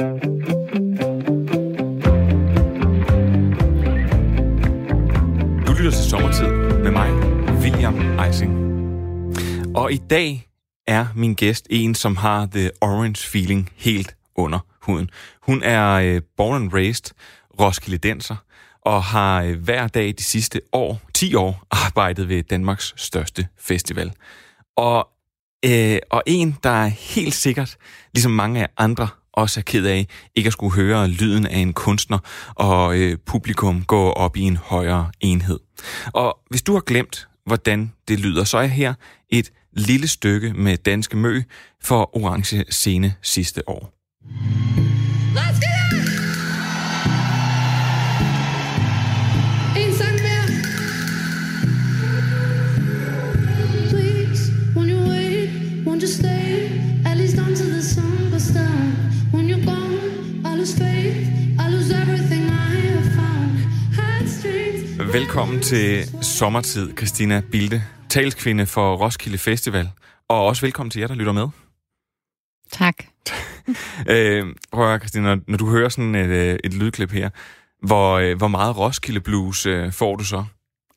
Du lytter til Sommertid med mig, William Eising. Og i dag er min gæst en, som har the orange feeling helt under huden. Hun er øh, born and raised Roskilde-denser, og har øh, hver dag de sidste år, 10 år, arbejdet ved Danmarks største festival. Og, øh, og en, der er helt sikkert, ligesom mange af andre også er ked af, ikke at skulle høre lyden af en kunstner og øh, publikum gå op i en højere enhed. Og hvis du har glemt, hvordan det lyder, så er her et lille stykke med Danske Mø for Orange Scene sidste år. Let's get it! Velkommen til sommertid, Christina Bilde, talskvinde for Roskilde Festival. Og også velkommen til jer, der lytter med. Tak. Øh, prøv at høre, Christina, når, du hører sådan et, øh, et lydklip her, hvor, øh, hvor meget Roskilde Blues øh, får du så?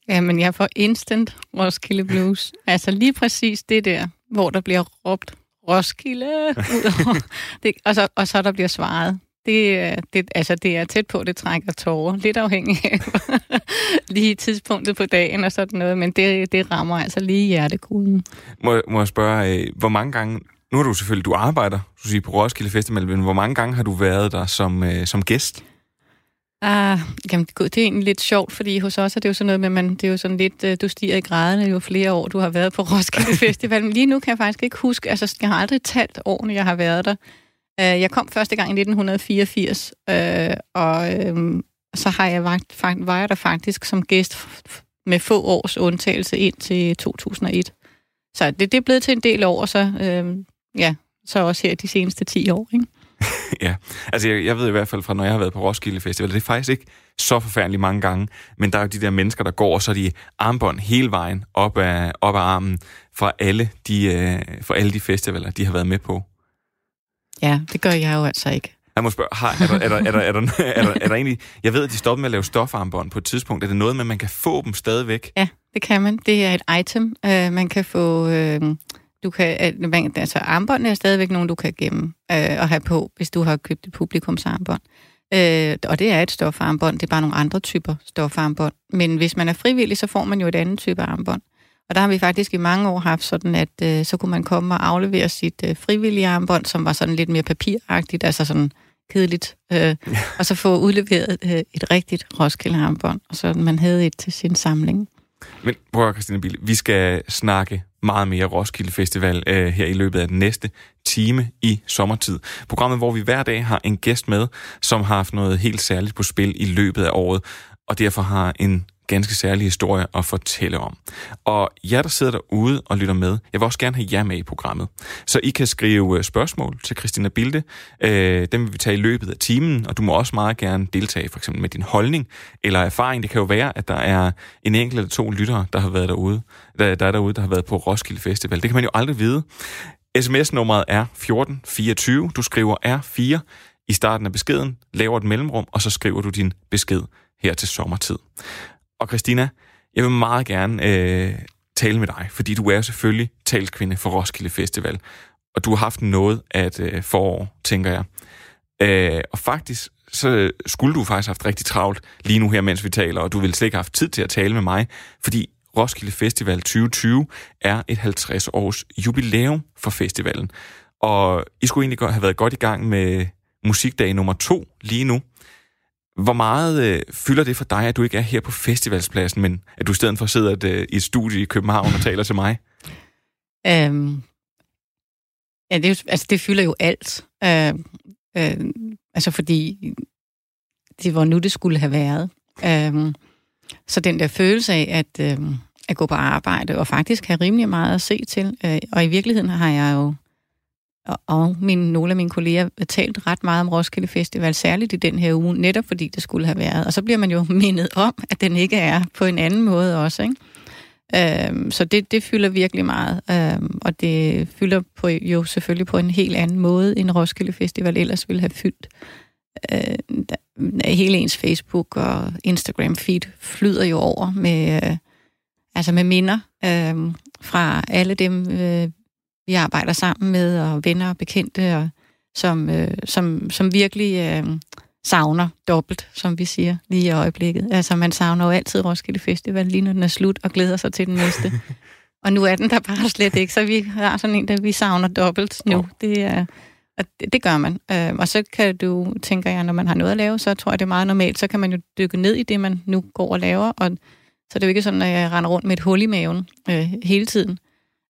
Jamen, jeg får instant Roskilde Blues. altså lige præcis det der, hvor der bliver råbt Roskilde ud over det, og, så, og så der bliver svaret. Det, er- det, altså, det er tæt på, det trækker tårer. Lidt afhængig af lige tidspunktet på dagen og sådan noget, men det, det rammer altså lige hjertekuglen. Må, må jeg spørge, øh, hvor mange gange... Nu er du selvfølgelig, du arbejder du siger, på Roskilde Festival, men hvor mange gange har du været der som, øh, som gæst? Ah, jamen, det er egentlig lidt sjovt, fordi hos os er det jo sådan noget med, man, det er jo sådan lidt, øh, du stiger i graderne jo flere år, du har været på Roskilde Festival. Men lige nu kan jeg faktisk ikke huske, altså jeg har aldrig talt årene, jeg har været der. Øh, Jeg kom første gang i 1984, øh, og øh, så har jeg vagt, fakt- var jeg der faktisk som gæst med få års undtagelse ind til 2001. Så det, det er blevet til en del år, og så, øh, ja, så også her de seneste 10 år. Ikke? ja, altså jeg, jeg ved i hvert fald fra, når jeg har været på Roskilde Festival, det er faktisk ikke så forfærdeligt mange gange, men der er jo de der mennesker, der går, og så er de armbånd hele vejen op af, op af armen fra alle, de, øh, for alle de festivaler, de har været med på. Ja, det gør jeg jo altså ikke. Jeg må spørge, har, er, der, er, der, er, der, er, der, er, der, er der egentlig... Jeg ved, at de stoppede med at lave stofarmbånd på et tidspunkt. Er det noget med, at man kan få dem stadigvæk? Ja, det kan man. Det er et item, øh, man kan få... Øh, du kan, øh, man, altså armbåndene er stadigvæk nogen, du kan gemme øh, og have på, hvis du har købt et publikumsarmbånd. Øh, og det er et stofarmbånd, det er bare nogle andre typer stofarmbånd. Men hvis man er frivillig, så får man jo et andet type armbånd. Og der har vi faktisk i mange år haft sådan, at øh, så kunne man komme og aflevere sit øh, frivillige armbånd, som var sådan lidt mere papiragtigt, altså sådan kedeligt, øh, og så få udleveret øh, et rigtigt Roskilde armbånd, og så man havde et til sin samling. Men prøv at Christina Bille, vi skal snakke meget mere Roskilde Festival øh, her i løbet af den næste time i sommertid. Programmet, hvor vi hver dag har en gæst med, som har haft noget helt særligt på spil i løbet af året, og derfor har en ganske særlig historie at fortælle om. Og jer, der sidder derude og lytter med, jeg vil også gerne have jer med i programmet. Så I kan skrive øh, spørgsmål til Christina Bilde. Øh, dem vil vi tage i løbet af timen, og du må også meget gerne deltage for eksempel med din holdning eller erfaring. Det kan jo være, at der er en enkelt eller to lyttere, der har været derude, der, der er derude, der har været på Roskilde Festival. Det kan man jo aldrig vide. SMS-nummeret er 1424. Du skriver R4 i starten af beskeden, laver et mellemrum, og så skriver du din besked her til sommertid. Og Christina, jeg vil meget gerne øh, tale med dig, fordi du er selvfølgelig talskvinde for Roskilde Festival, og du har haft noget at øh, forår, tænker jeg. Øh, og faktisk, så skulle du faktisk have haft rigtig travlt lige nu her, mens vi taler, og du ville slet ikke have haft tid til at tale med mig, fordi Roskilde Festival 2020 er et 50 års jubilæum for festivalen. Og I skulle egentlig have været godt i gang med musikdag nummer to lige nu. Hvor meget øh, fylder det for dig, at du ikke er her på festivalspladsen, men at du i stedet for sidder et, øh, i et studie i København og taler til mig? Øhm, ja, det, er jo, altså, det fylder jo alt. Øh, øh, altså fordi det var nu, det skulle have været. Øh, så den der følelse af at, øh, at gå på arbejde og faktisk have rimelig meget at se til. Øh, og i virkeligheden har jeg jo og, min, nogle af mine kolleger talt ret meget om Roskilde Festival, særligt i den her uge, netop fordi det skulle have været. Og så bliver man jo mindet om, at den ikke er på en anden måde også. Ikke? Øhm, så det, det fylder virkelig meget, øhm, og det fylder på, jo selvfølgelig på en helt anden måde, end Roskilde Festival ellers ville have fyldt. Øh, der, hele ens Facebook og Instagram feed flyder jo over med, øh, altså med minder øh, fra alle dem, øh, vi arbejder sammen med, og venner og bekendte, og, som, øh, som, som virkelig øh, savner dobbelt, som vi siger lige i øjeblikket. Altså man savner jo altid Roskilde Festival, lige når den er slut, og glæder sig til den næste. og nu er den der bare slet ikke, så vi har sådan en, der vi savner dobbelt nu. Oh. Det er... Og det, det gør man. Øh, og så kan du, tænker jeg, når man har noget at lave, så tror jeg, det er meget normalt. Så kan man jo dykke ned i det, man nu går og laver. Og, så det er jo ikke sådan, at jeg render rundt med et hul i maven øh, hele tiden.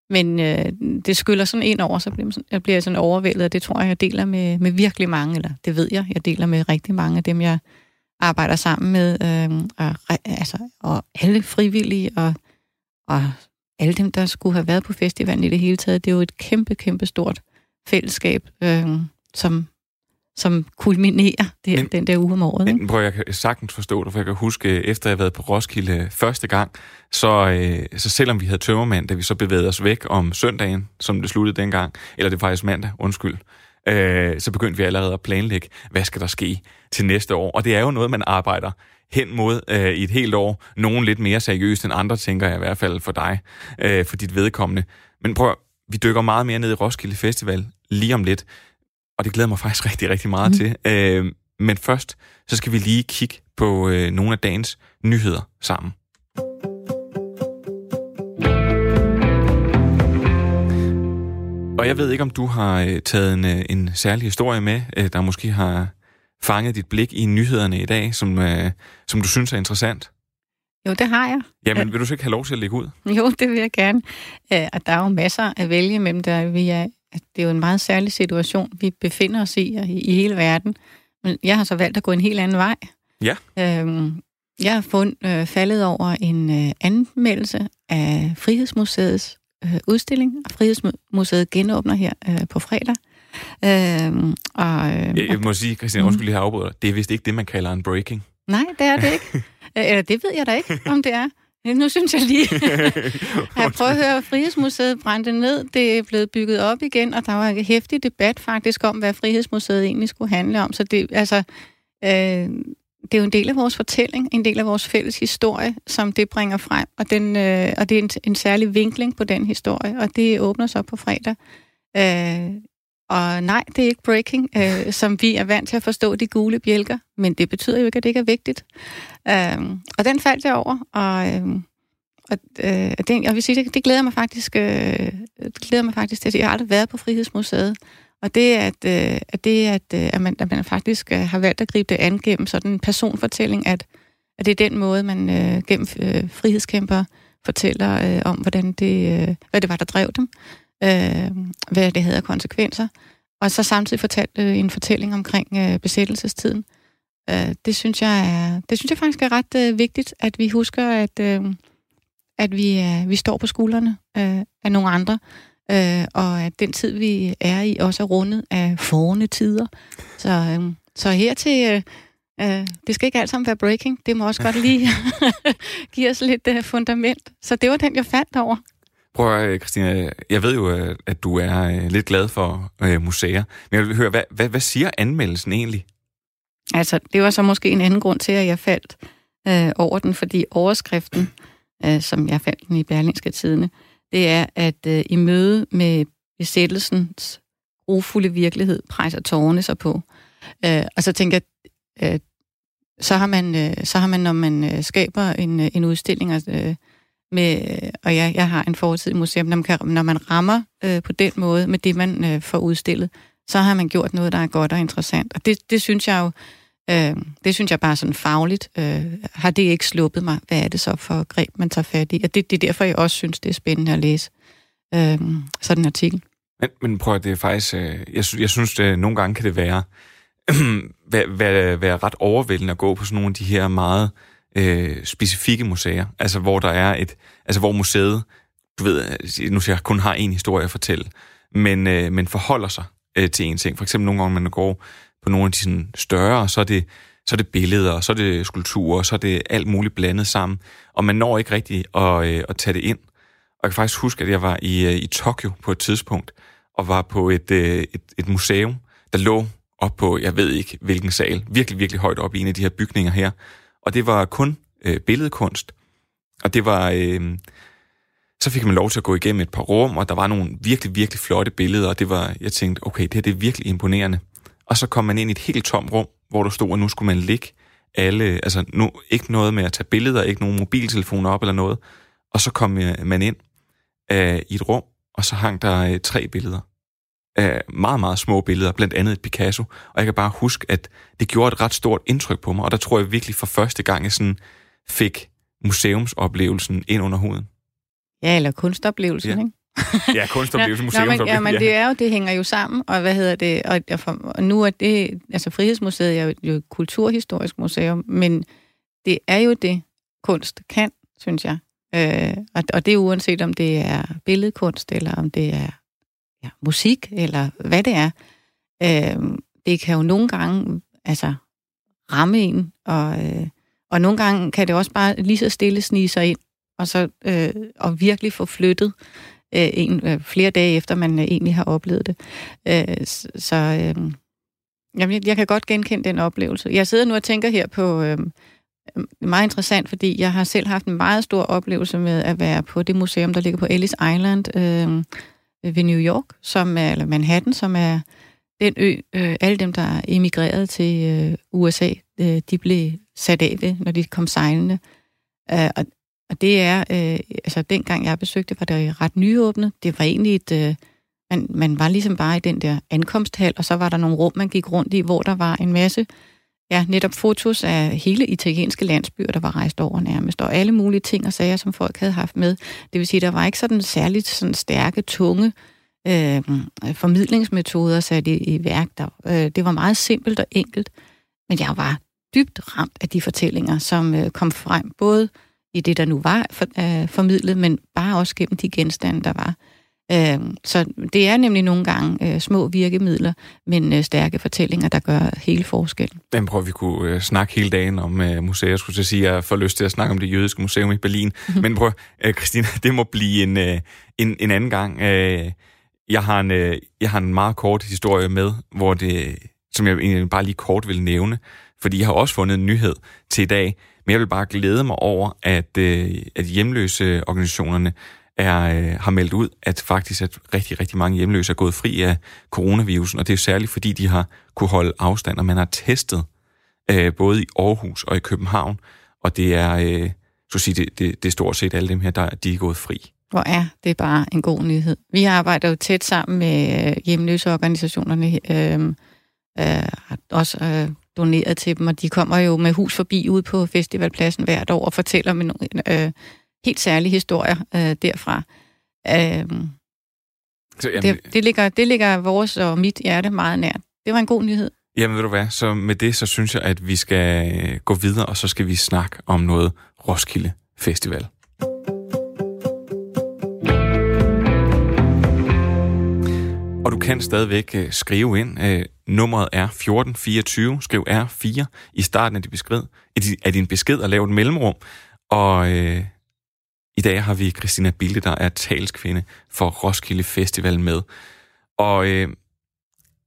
Men øh, det skyller sådan ind over, så bliver, man sådan, jeg bliver sådan overvældet, og det tror jeg, jeg deler med, med virkelig mange, eller det ved jeg, jeg deler med rigtig mange af dem, jeg arbejder sammen med, øh, og, altså, og alle frivillige, og, og alle dem, der skulle have været på festivalen i det hele taget. Det er jo et kæmpe, kæmpe stort fællesskab, øh, som, som kulminerer det, Men- den der uge om året. Ikke? Men prøv, jeg kan sagtens forstå det, for jeg kan huske, efter jeg havde været på Roskilde første gang, så, øh, så selvom vi havde tømmermand, da vi så bevægede os væk om søndagen, som det sluttede dengang, eller det var faktisk mandag, undskyld, øh, så begyndte vi allerede at planlægge, hvad skal der ske til næste år. Og det er jo noget, man arbejder hen mod øh, i et helt år. Nogen lidt mere seriøst end andre, tænker jeg i hvert fald for dig, øh, for dit vedkommende. Men prøv, vi dykker meget mere ned i Roskilde Festival lige om lidt, og det glæder mig faktisk rigtig, rigtig meget mm. til. Øh, men først, så skal vi lige kigge på øh, nogle af dagens nyheder sammen. Og jeg ved ikke, om du har øh, taget en, øh, en særlig historie med, øh, der måske har fanget dit blik i nyhederne i dag, som, øh, som du synes er interessant. Jo, det har jeg. Jamen, vil du så ikke have lov til at lægge ud? Jo, det vil jeg gerne. Og der er jo masser at vælge mellem, der vi er, at det er jo en meget særlig situation, vi befinder os i i, i hele verden. Men jeg har så valgt at gå en helt anden vej. Ja. Øhm, jeg har fundet, øh, faldet over en øh, anmeldelse af Frihedsmuseets øh, udstilling, og Frihedsmuseet genåbner her øh, på fredag. Øhm, og, øh, Jeg, jeg må sige, Christian, undskyld, jeg har afbrudt dig. Det er vist ikke det, man kalder en breaking. Nej, det er det ikke. Øh, Eller det ved jeg da ikke, om det er. Nu synes jeg lige, jeg prøver at høre, Frihedsmuseet brændte ned. Det er blevet bygget op igen, og der var en hæftig debat faktisk om, hvad Frihedsmuseet egentlig skulle handle om. Så det, altså, øh, det er jo en del af vores fortælling, en del af vores fælles historie, som det bringer frem. Og, den, øh, og det er en, en særlig vinkling på den historie, og det åbner så på fredag. Øh, og nej, det er ikke breaking, øh, som vi er vant til at forstå de gule bjælker, men det betyder jo ikke, at det ikke er vigtigt. Øh, og den faldt jeg over, og, øhm, øh, og, øh, det, jeg vil sige, det, det glæder mig faktisk, øh, det glæder mig faktisk til. Jeg har aldrig været på Frihedsmuseet, og det er, at, øh, at, det at, øh, at, man, at man faktisk øh, har valgt at gribe det an gennem sådan en personfortælling, at, at det er den måde, man øh, gennem øh, frihedskæmper fortæller øh, om, hvordan det, øh, hvad det var, der drev dem, øh, hvad det havde af konsekvenser, og så samtidig fortalte øh, en fortælling omkring øh, besættelsestiden. Øh, det synes jeg er, det synes jeg faktisk er ret øh, vigtigt, at vi husker, at, øh, at vi, øh, vi står på skuldrene øh, af nogle andre, øh, og at den tid, vi er i, også er rundet af forne tider. Så, øh, så her til... Øh, Øh, det skal ikke alt sammen være breaking. Det må også godt lige give os lidt øh, fundament. Så det var den, jeg faldt over. Prøv at, høre, øh, Christina, jeg ved jo, øh, at du er øh, lidt glad for øh, museer. Men jeg vil høre, hvad, hvad, hvad siger anmeldelsen egentlig? Altså, det var så måske en anden grund til, at jeg faldt øh, over den, fordi overskriften, øh, som jeg fandt den i Berlingske Tidene, det er, at øh, i møde med besættelsens grofulde virkelighed presser tårerne sig på. Øh, og så tænker jeg, øh, så har man, øh, så har man, når man øh, skaber en, øh, en udstilling, øh, med, øh, og ja, jeg har en fortid i museum, når man, kan, når man rammer øh, på den måde med det, man øh, får udstillet, så har man gjort noget, der er godt og interessant. Og det, det synes jeg jo, øh, det synes jeg bare sådan fagligt, øh, har det ikke sluppet mig. Hvad er det så for greb, man tager fat i? Og det, det er derfor, jeg også synes, det er spændende at læse øh, sådan en artikel. Men, men prøv at det er faktisk... Øh, jeg, jeg synes, det, nogle gange kan det være, være, være, være ret overvældende at gå på sådan nogle af de her meget øh, Øh, specifikke museer. Altså, hvor der er et... Altså, hvor museet, du ved, øh, nu siger jeg, kun har en historie at fortælle, men, øh, men forholder sig øh, til en ting. For eksempel nogle gange, når man går på nogle af de sådan, større, så er det så er det billeder, så er det skulpturer, så er det alt muligt blandet sammen. Og man når ikke rigtig at, øh, at tage det ind. Og jeg kan faktisk huske, at jeg var i, øh, i Tokyo på et tidspunkt, og var på et, øh, et, et museum, der lå op på, jeg ved ikke hvilken sal, virkelig, virkelig højt op i en af de her bygninger her. Og det var kun øh, billedkunst. Og det var... Øh, så fik man lov til at gå igennem et par rum, og der var nogle virkelig, virkelig flotte billeder, og det var, jeg tænkte, okay, det her det er virkelig imponerende. Og så kom man ind i et helt tomt rum, hvor der stod, at nu skulle man ligge alle, altså nu, ikke noget med at tage billeder, ikke nogen mobiltelefoner op eller noget. Og så kom øh, man ind øh, i et rum, og så hang der øh, tre billeder. Øh, meget, meget små billeder, blandt andet et Picasso. Og jeg kan bare huske, at det gjorde et ret stort indtryk på mig, og der tror jeg virkelig for første gang, jeg sådan fik museumsoplevelsen ind under huden. Ja, eller kunstoplevelsen, Ja. ikke? Ja, kunstoplevelsen, Nå, men, ja, men det er jo, det hænger jo sammen, og hvad hedder det, og, og, for, og nu er det, altså Frihedsmuseet er jo, jo et kulturhistorisk museum, men det er jo det, kunst kan, synes jeg. Øh, og, og det er uanset om det er billedkunst, eller om det er ja, musik, eller hvad det er. Øh, det kan jo nogle gange, altså, ramme en, og, øh, og nogle gange kan det også bare lige så stille snige sig ind, og så øh, og virkelig få flyttet øh, en, øh, flere dage efter, man øh, egentlig har oplevet det. Øh, så øh, jeg, jeg kan godt genkende den oplevelse. Jeg sidder nu og tænker her på... Øh, øh, meget interessant, fordi jeg har selv haft en meget stor oplevelse med at være på det museum, der ligger på Ellis Island øh, ved New York, som er, eller Manhattan, som er den ø, øh, alle dem, der er til øh, USA, øh, de blev sat af ved, når de kom sejlende. Øh, og, og det er, øh, altså dengang jeg besøgte, var det ret nyåbnet. Det var egentlig et, øh, man, man var ligesom bare i den der ankomsthal, og så var der nogle rum, man gik rundt i, hvor der var en masse, ja, netop fotos af hele italienske landsbyer, der var rejst over nærmest, og alle mulige ting og sager, som folk havde haft med. Det vil sige, der var ikke sådan særligt sådan stærke, tunge øh, formidlingsmetoder sat i, i værk. Der, øh, det var meget simpelt og enkelt, men jeg var dybt ramt af de fortællinger, som øh, kom frem, både i det, der nu var for, øh, formidlet, men bare også gennem de genstande, der var. Øh, så det er nemlig nogle gange øh, små virkemidler, men øh, stærke fortællinger, der gør hele forskellen. Den prøver vi kunne øh, snakke hele dagen om øh, museer. Jeg skulle til at sige, at jeg får lyst til at snakke om det jødiske museum i Berlin. Mhm. Men prøv, øh, Christina, det må blive en, øh, en, en anden gang. Øh, jeg, har en, øh, jeg har en meget kort historie med, hvor det, som jeg egentlig bare lige kort vil nævne, fordi jeg har også fundet en nyhed til i dag, men jeg vil bare glæde mig over, at, øh, at hjemløse organisationerne er, øh, har meldt ud, at faktisk at rigtig, rigtig mange hjemløse er gået fri af coronavirusen, og det er jo særligt, fordi de har kunne holde afstand, og man har testet øh, både i Aarhus og i København, og det er, øh, så at sige, det, det, det er stort set alle dem her, der de er gået fri. Hvor er det bare en god nyhed. Vi arbejder jo tæt sammen med øh, hjemløseorganisationerne, øh, øh, også øh, doneret til dem, og de kommer jo med hus forbi ud på festivalpladsen hvert år og fortæller med nogle øh, helt særlige historier øh, derfra. Øh, Så, jamen, det, det, ligger, det ligger vores og mit hjerte meget nært. Det var en god nyhed. Jamen ved du hvad, så med det, så synes jeg, at vi skal gå videre, og så skal vi snakke om noget Roskilde Festival. Og du kan stadigvæk øh, skrive ind. Øh, nummeret er 1424. Skriv R4 i starten af din besked, af din besked og lav et mellemrum. Og øh, i dag har vi Christina Bilde, der er talskvinde for Roskilde Festival med. Og øh,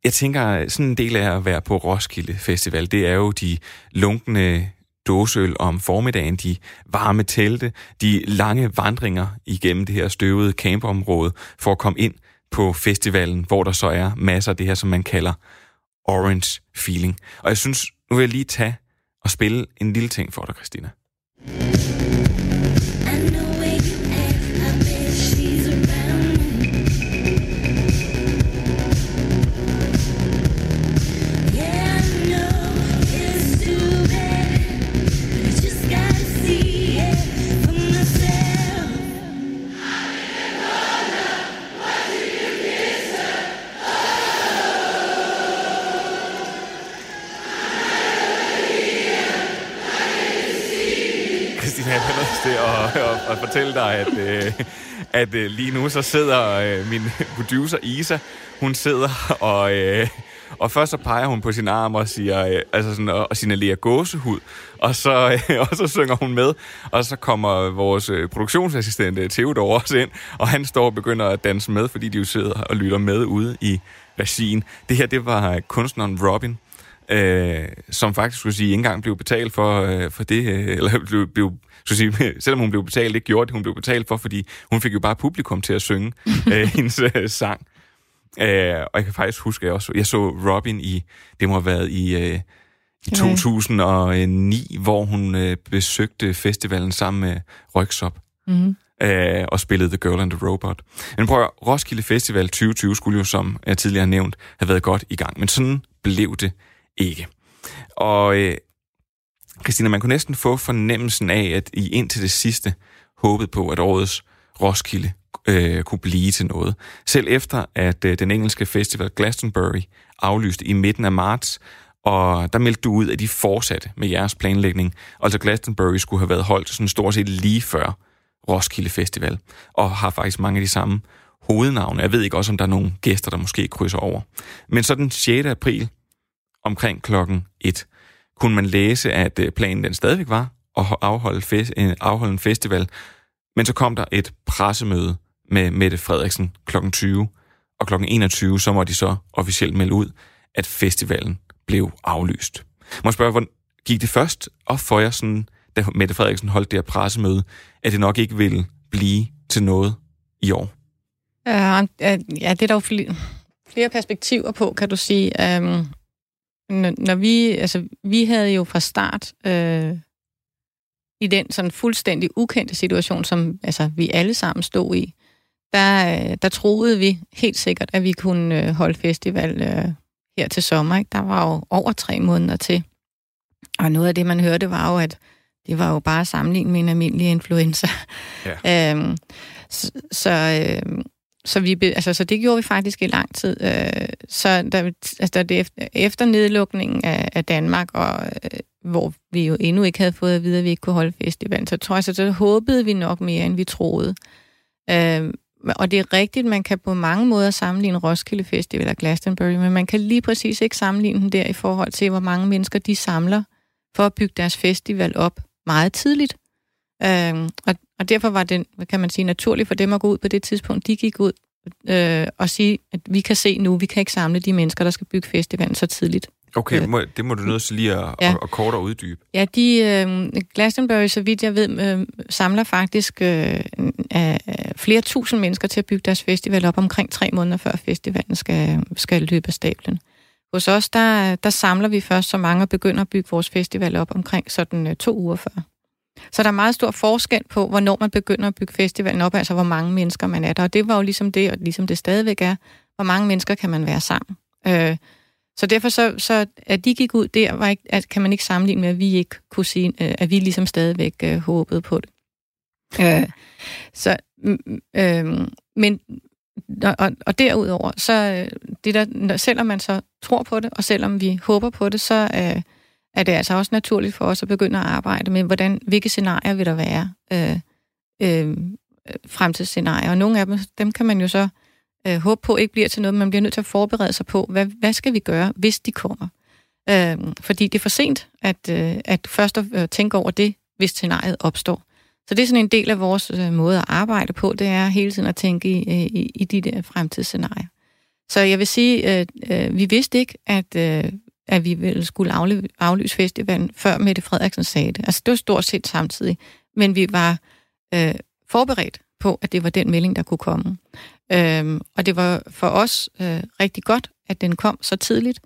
jeg tænker, sådan en del af at være på Roskilde Festival, det er jo de lunkne dåseøl om formiddagen, de varme telte, de lange vandringer igennem det her støvede campområde for at komme ind på festivalen, hvor der så er masser af det her, som man kalder orange feeling. Og jeg synes, nu vil jeg lige tage og spille en lille ting for dig, Christina. At, at fortælle dig, at, øh, at øh, lige nu så sidder øh, min producer Isa, hun sidder og, øh, Og først så peger hun på sin arm og siger, øh, altså sådan, og, og signalerer gåsehud. Og så, øh, og så synger hun med. Og så kommer vores øh, produktionsassistent øh, Theodor også ind, og han står og begynder at danse med, fordi de jo sidder og lytter med ude i regien. Det her, det var øh, kunstneren Robin, øh, som faktisk skulle sige, ikke engang blev betalt for, øh, for det, øh, eller blev, blev skulle sige, selvom hun blev betalt, ikke gjorde det, hun blev betalt for, fordi hun fik jo bare publikum til at synge øh, hendes øh, sang. Øh, og jeg kan faktisk huske, at jeg, også, jeg så Robin i, det må have været i, øh, i 2009, hvor hun øh, besøgte festivalen sammen med Røgsop. Mm-hmm. Øh, og spillede The Girl and the Robot. Men prøv at, Roskilde Festival 2020 skulle jo, som jeg tidligere har nævnt, have været godt i gang. Men sådan blev det ikke. Og øh, Christina, man kunne næsten få fornemmelsen af, at I indtil det sidste håbede på, at årets Roskilde øh, kunne blive til noget. Selv efter, at øh, den engelske festival Glastonbury aflyste i midten af marts, og der meldte du ud, at de fortsatte med jeres planlægning. Altså Glastonbury skulle have været holdt sådan stort set lige før Roskilde Festival, og har faktisk mange af de samme hovednavne. Jeg ved ikke også, om der er nogle gæster, der måske krydser over. Men så den 6. april omkring klokken 1 kunne man læse, at øh, planen den stadigvæk var at afholde, fest, afholde en festival, men så kom der et pressemøde med Mette Frederiksen kl. 20, og kl. 21 så må de så officielt melde ud, at festivalen blev aflyst. Må jeg spørge, hvordan gik det først op for jer, sådan, da Mette Frederiksen holdt det her pressemøde, at det nok ikke ville blive til noget i år? Ja, ja det er der jo flere, perspektiver på, kan du sige. Um, når vi, altså, vi havde jo fra start øh, i den sådan fuldstændig ukendte situation, som altså, vi alle sammen stod i, der, der troede vi helt sikkert, at vi kunne øh, holde festival øh, her til sommer. Ikke? Der var jo over tre måneder til. Og noget af det, man hørte, var jo, at det var jo bare sammenlignet med en almindelig influenza. Ja. øhm, så, så, øh, så, vi, altså, så det gjorde vi faktisk i lang tid. Øh, så der, altså, det efter, efter nedlukningen af, af Danmark, og øh, hvor vi jo endnu ikke havde fået at vide, at vi ikke kunne holde festivalen, så tror jeg, så, så håbede vi nok mere, end vi troede. Øh, og det er rigtigt, man kan på mange måder sammenligne Roskilde Festival og Glastonbury, men man kan lige præcis ikke sammenligne den der i forhold til, hvor mange mennesker de samler for at bygge deres festival op meget tidligt. Øhm, og, og derfor var det, hvad kan man sige, naturligt for dem at gå ud på det tidspunkt, de gik ud øh, og sige, at vi kan se nu, vi kan ikke samle de mennesker, der skal bygge festivalen så tidligt. Okay, øh, må, det må du nødt til lige at, ja. at, at kort og uddybe. Ja, de, øh, Glastonbury, så vidt jeg ved, øh, samler faktisk øh, øh, flere tusind mennesker til at bygge deres festival op omkring tre måneder før festivalen skal, skal løbe af stablen. Hos os, der, der samler vi først så mange og begynder at bygge vores festival op omkring sådan øh, to uger før. Så der er meget stor forskel på, hvornår man begynder at bygge festivalen op, altså hvor mange mennesker man er der. Og det var jo ligesom det, og ligesom det stadigvæk er, hvor mange mennesker kan man være sammen. Øh, så derfor så, så, at de gik ud der, var ikke, at, kan man ikke sammenligne med, at vi ikke kunne sige, øh, at vi ligesom stadigvæk øh, håbede på det. Øh, så, mm, mm, øh, men, og, og derudover, så øh, det der, selvom man så tror på det, og selvom vi håber på det, så øh, er det altså også naturligt for os at begynde at arbejde med, hvordan, hvilke scenarier vil der være, øh, øh, fremtidsscenarier. Og nogle af dem, dem kan man jo så øh, håbe på ikke bliver til noget, men man bliver nødt til at forberede sig på, hvad, hvad skal vi gøre, hvis de kommer? Øh, fordi det er for sent at, øh, at først at øh, tænke over det, hvis scenariet opstår. Så det er sådan en del af vores øh, måde at arbejde på, det er hele tiden at tænke i, i, i de der fremtidsscenarier. Så jeg vil sige, øh, øh, vi vidste ikke, at, øh, at vi ville skulle aflyse festivalen, før Mette Frederiksen sagde det. Altså det var stort set samtidig. Men vi var øh, forberedt på, at det var den melding, der kunne komme. Øhm, og det var for os øh, rigtig godt, at den kom så tidligt,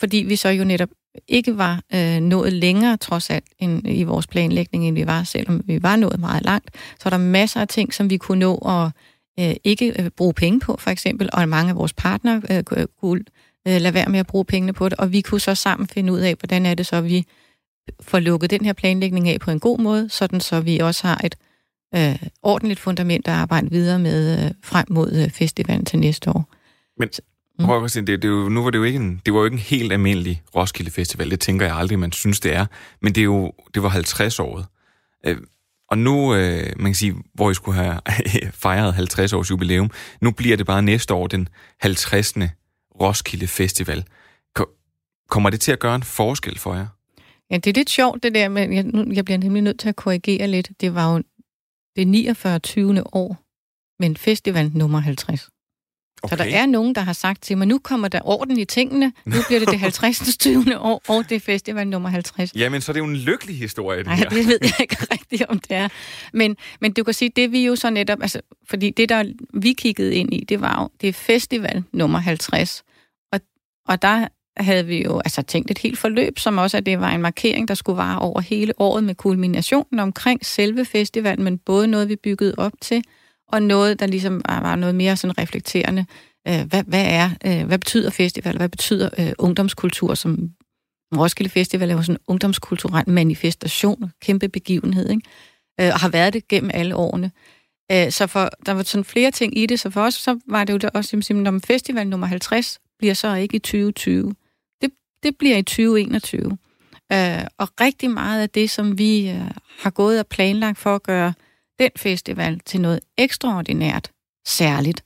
fordi vi så jo netop ikke var øh, nået længere, trods alt, end i vores planlægning, end vi var, selvom vi var nået meget langt. Så var der masser af ting, som vi kunne nå at øh, ikke øh, bruge penge på, for eksempel, og mange af vores partnere øh, kunne øh, lade være med at bruge pengene på det, og vi kunne så sammen finde ud af, hvordan er det så, at vi får lukket den her planlægning af på en god måde, sådan så vi også har et øh, ordentligt fundament at arbejde videre med øh, frem mod øh, festivalen til næste år. Men mm. prøv at sige, det, det, jo, nu var det jo ikke en, det var jo ikke en helt almindelig Roskilde Festival, det tænker jeg aldrig, man synes, det er, men det, er jo, det var 50 året. Øh, og nu, øh, man kan sige, hvor I skulle have fejret 50 års jubilæum, nu bliver det bare næste år den 50. Roskilde Festival. Kommer det til at gøre en forskel for jer? Ja, det er lidt sjovt, det der men jeg, nu, jeg bliver nemlig nødt til at korrigere lidt. Det var jo det 49. år, men festival nummer 50. Okay. Så der er nogen, der har sagt til mig, nu kommer der orden i tingene, nu bliver det det 50. 20. år, og det er festival nummer 50. Jamen, så er det jo en lykkelig historie, det Nej, her. det ved jeg ikke rigtigt, om det er. Men, men du kan sige, det vi jo så netop, altså, fordi det, der vi kiggede ind i, det var jo, det er festival nummer 50. Og, og der havde vi jo altså, tænkt et helt forløb, som også, at det var en markering, der skulle vare over hele året med kulminationen omkring selve festivalen, men både noget, vi byggede op til, og noget, der ligesom var noget mere sådan reflekterende. Øh, hvad, hvad, er, øh, hvad betyder festival? Hvad betyder øh, ungdomskultur? Som Roskilde Festival er jo sådan en ungdomskulturel manifestation, kæmpe begivenhed, ikke? Øh, og har været det gennem alle årene. Øh, så for, der var sådan flere ting i det, så for os så var det jo der også simpelthen, om festival nummer 50 bliver så ikke i 2020. Det, det bliver i 2021. Øh, og rigtig meget af det, som vi øh, har gået og planlagt for at gøre den festival til noget ekstraordinært, særligt,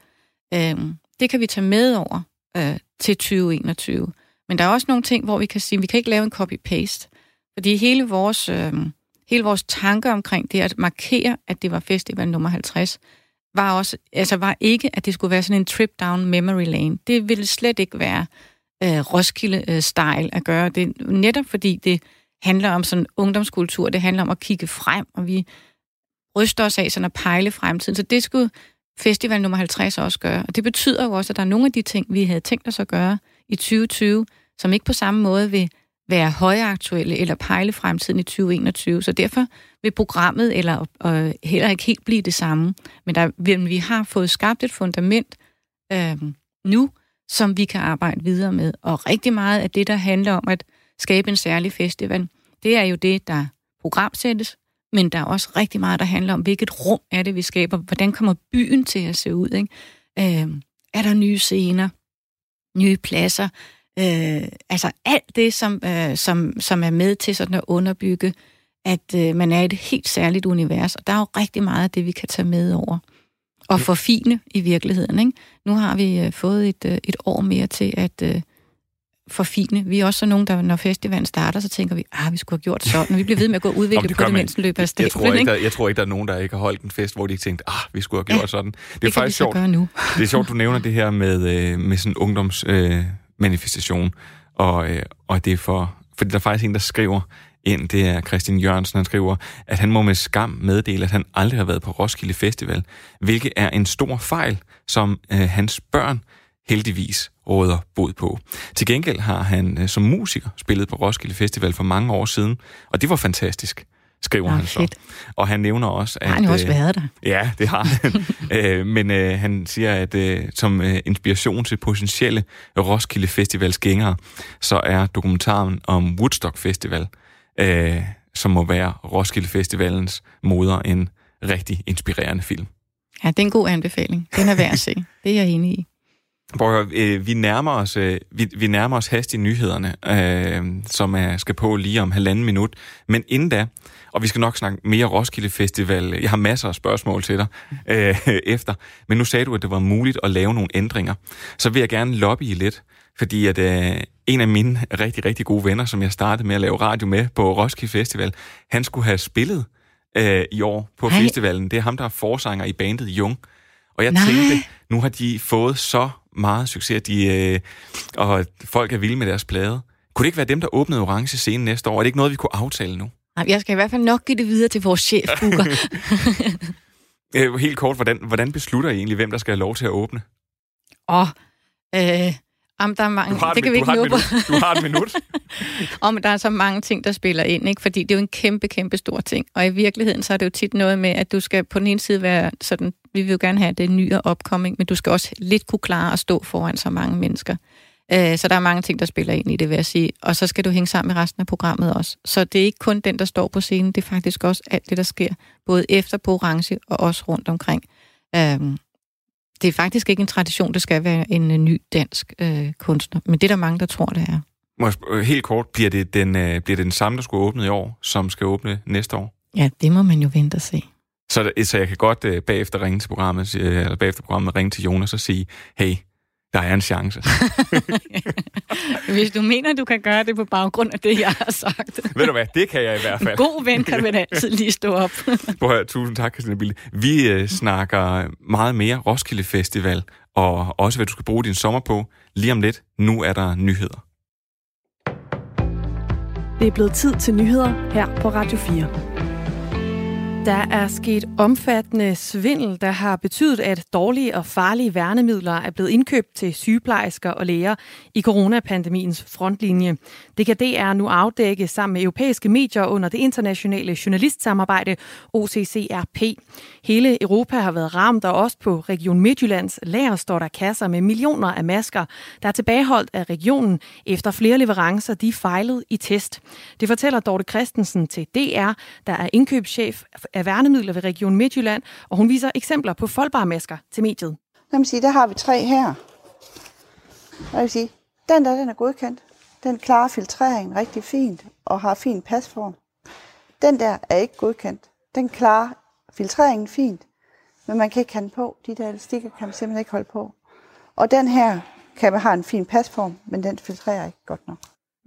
øh, det kan vi tage med over øh, til 2021. Men der er også nogle ting, hvor vi kan sige, at vi kan ikke lave en copy-paste. Fordi hele vores, øh, hele vores tanker omkring det at markere, at det var festival nummer 50, var, også, altså var ikke, at det skulle være sådan en trip down memory lane. Det ville slet ikke være øh, Roskilde-style øh, at gøre det. Netop fordi det handler om sådan ungdomskultur, det handler om at kigge frem, og vi ryste os af sådan at pejle fremtiden. Så det skulle festival nummer 50 også gøre. Og det betyder jo også, at der er nogle af de ting, vi havde tænkt os at gøre i 2020, som ikke på samme måde vil være højaktuelle eller pejle fremtiden i 2021. Så derfor vil programmet eller øh, heller ikke helt blive det samme. Men der, vi har fået skabt et fundament øh, nu, som vi kan arbejde videre med. Og rigtig meget af det, der handler om at skabe en særlig festival, det er jo det, der programsættes, men der er også rigtig meget, der handler om, hvilket rum er det, vi skaber. Hvordan kommer byen til at se ud? Ikke? Øh, er der nye scener? Nye pladser? Øh, altså alt det, som, øh, som, som er med til sådan at underbygge, at øh, man er i et helt særligt univers. Og der er jo rigtig meget af det, vi kan tage med over. Og forfine i virkeligheden. Ikke? Nu har vi øh, fået et, øh, et år mere til at... Øh, forfine. Vi er også sådan nogen, der når festivalen starter, så tænker vi, ah, vi skulle have gjort sådan, og vi bliver ved med at gå og udvikle det på det, mens den løber af Jeg tror, ikke, der, jeg tror ikke, der er nogen, der ikke har holdt en fest, hvor de ikke tænkte, ah, vi skulle have gjort Ja, sådan. Det er Det faktisk sjovt. gøre nu. Det er sjovt, du nævner det her med, øh, med sådan en ungdomsmanifestation, øh, og, øh, og det er for... Fordi der er faktisk en, der skriver ind, det er Christian Jørgensen, han skriver, at han må med skam meddele, at han aldrig har været på Roskilde Festival, hvilket er en stor fejl, som øh, hans børn heldigvis råder bod på. Til gengæld har han øh, som musiker spillet på Roskilde Festival for mange år siden, og det var fantastisk, skriver Nå, han så. fedt. Og han nævner også, at... Har han jo også øh, været der. Ja, det har han. øh, men øh, han siger, at øh, som øh, inspiration til potentielle Roskilde Festivals gængere, så er dokumentaren om Woodstock Festival, øh, som må være Roskilde Festivalens moder, en rigtig inspirerende film. Ja, det er en god anbefaling. Den er værd at se. Det er jeg enig i. Høre, øh, vi nærmer os, øh, vi, vi nærmer os hastigt nyhederne, øh, som er, skal på lige om halvanden minut. Men inden da, og vi skal nok snakke mere Roskilde Festival. Jeg har masser af spørgsmål til dig øh, efter. Men nu sagde du, at det var muligt at lave nogle ændringer. Så vil jeg gerne lobbye lidt, fordi at øh, en af mine rigtig, rigtig gode venner, som jeg startede med at lave radio med på Roskilde Festival, han skulle have spillet øh, i år på Ej. festivalen. Det er ham, der er forsanger i bandet Jung. Og jeg Nej. tænkte, nu har de fået så meget succes, de, øh, og folk er vilde med deres plade. Kunne det ikke være dem, der åbnede Orange scene næste år? Er det ikke noget, vi kunne aftale nu? Nej, Jeg skal i hvert fald nok give det videre til vores chef. Øh, helt kort, hvordan, hvordan beslutter I egentlig, hvem der skal have lov til at åbne? Og øh, om der er mange, Du har, det kan et, vi ikke nå på. minut. Du har et minut. Om der er så mange ting, der spiller ind, ikke? fordi det er jo en kæmpe, kæmpe stor ting. Og i virkeligheden, så er det jo tit noget med, at du skal på den ene side være sådan, vi vil jo gerne have det nye opkoming, men du skal også lidt kunne klare at stå foran så mange mennesker. Øh, Så der er mange ting, der spiller ind i det, vil jeg sige. Og så skal du hænge sammen med resten af programmet også. Så det er ikke kun den, der står på scenen, det er faktisk også alt det, der sker, både efter på Orange og også rundt omkring. Øhm, Det er faktisk ikke en tradition, det skal være en øh, ny dansk øh, kunstner, men det er der mange, der tror, det er. Må jeg spørge- Helt kort, bliver det, den, øh, bliver det den samme, der skulle åbne i år, som skal åbne næste år? Ja, det må man jo vente og se. Så, så jeg kan godt øh, bagefter ringe til programmet, øh, eller bagefter programmet ringe til Jonas og sige, hey, Der er en chance. Hvis du mener, du kan gøre det på baggrund af det, jeg har sagt. Ved du hvad, det kan jeg i hvert fald. God ven kan vel altid lige stå op. Prøv at tusind tak, Christina Bille. Vi øh, snakker meget mere Roskilde Festival, og også hvad du skal bruge din sommer på. Lige om lidt, nu er der nyheder. Det er blevet tid til nyheder her på Radio 4. Der er sket omfattende svindel, der har betydet, at dårlige og farlige værnemidler er blevet indkøbt til sygeplejersker og læger i coronapandemiens frontlinje. Det kan DR nu afdække sammen med europæiske medier under det internationale journalistsamarbejde OCCRP. Hele Europa har været ramt, og også på Region Midtjyllands lager står der kasser med millioner af masker, der er tilbageholdt af regionen efter flere leverancer, de fejlede i test. Det fortæller Dorte Christensen til DR, der er indkøbschef af værnemidler ved Region Midtjylland, og hun viser eksempler på foldbare masker til mediet. Lad mig sige, der har vi tre her. Jeg vil sige, den der, den er godkendt. Den klarer filtreringen rigtig fint og har fin pasform. Den der er ikke godkendt. Den klarer filtreringen fint, men man kan ikke have på. De der elastikker kan man simpelthen ikke holde på. Og den her kan man have en fin pasform, men den filtrerer ikke godt nok.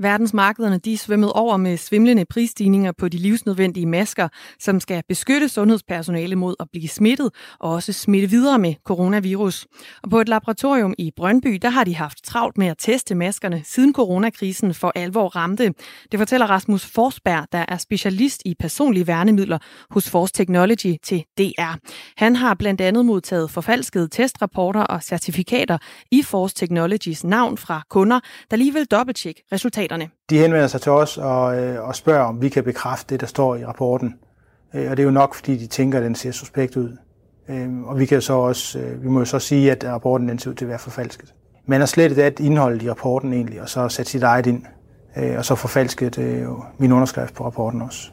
Verdensmarkederne de er svømmet over med svimlende prisstigninger på de livsnødvendige masker, som skal beskytte sundhedspersonale mod at blive smittet og også smitte videre med coronavirus. Og på et laboratorium i Brøndby, der har de haft travlt med at teste maskerne, siden coronakrisen for alvor ramte. Det fortæller Rasmus Forsberg, der er specialist i personlige værnemidler hos Force Technology til DR. Han har blandt andet modtaget forfalskede testrapporter og certifikater i Force Technologies navn fra kunder, der lige vil dobbelttjekke resultaterne. De henvender sig til os og, øh, og spørger, om vi kan bekræfte det, der står i rapporten. Øh, og det er jo nok, fordi de tænker, at den ser suspekt ud. Øhm, og vi, kan så også, øh, vi må jo så sige, at rapporten den ser ud til at være forfalsket. Man har slettet alt indhold i rapporten egentlig, og så sat sit eget ind. Og så forfalsket min underskrift på rapporten også.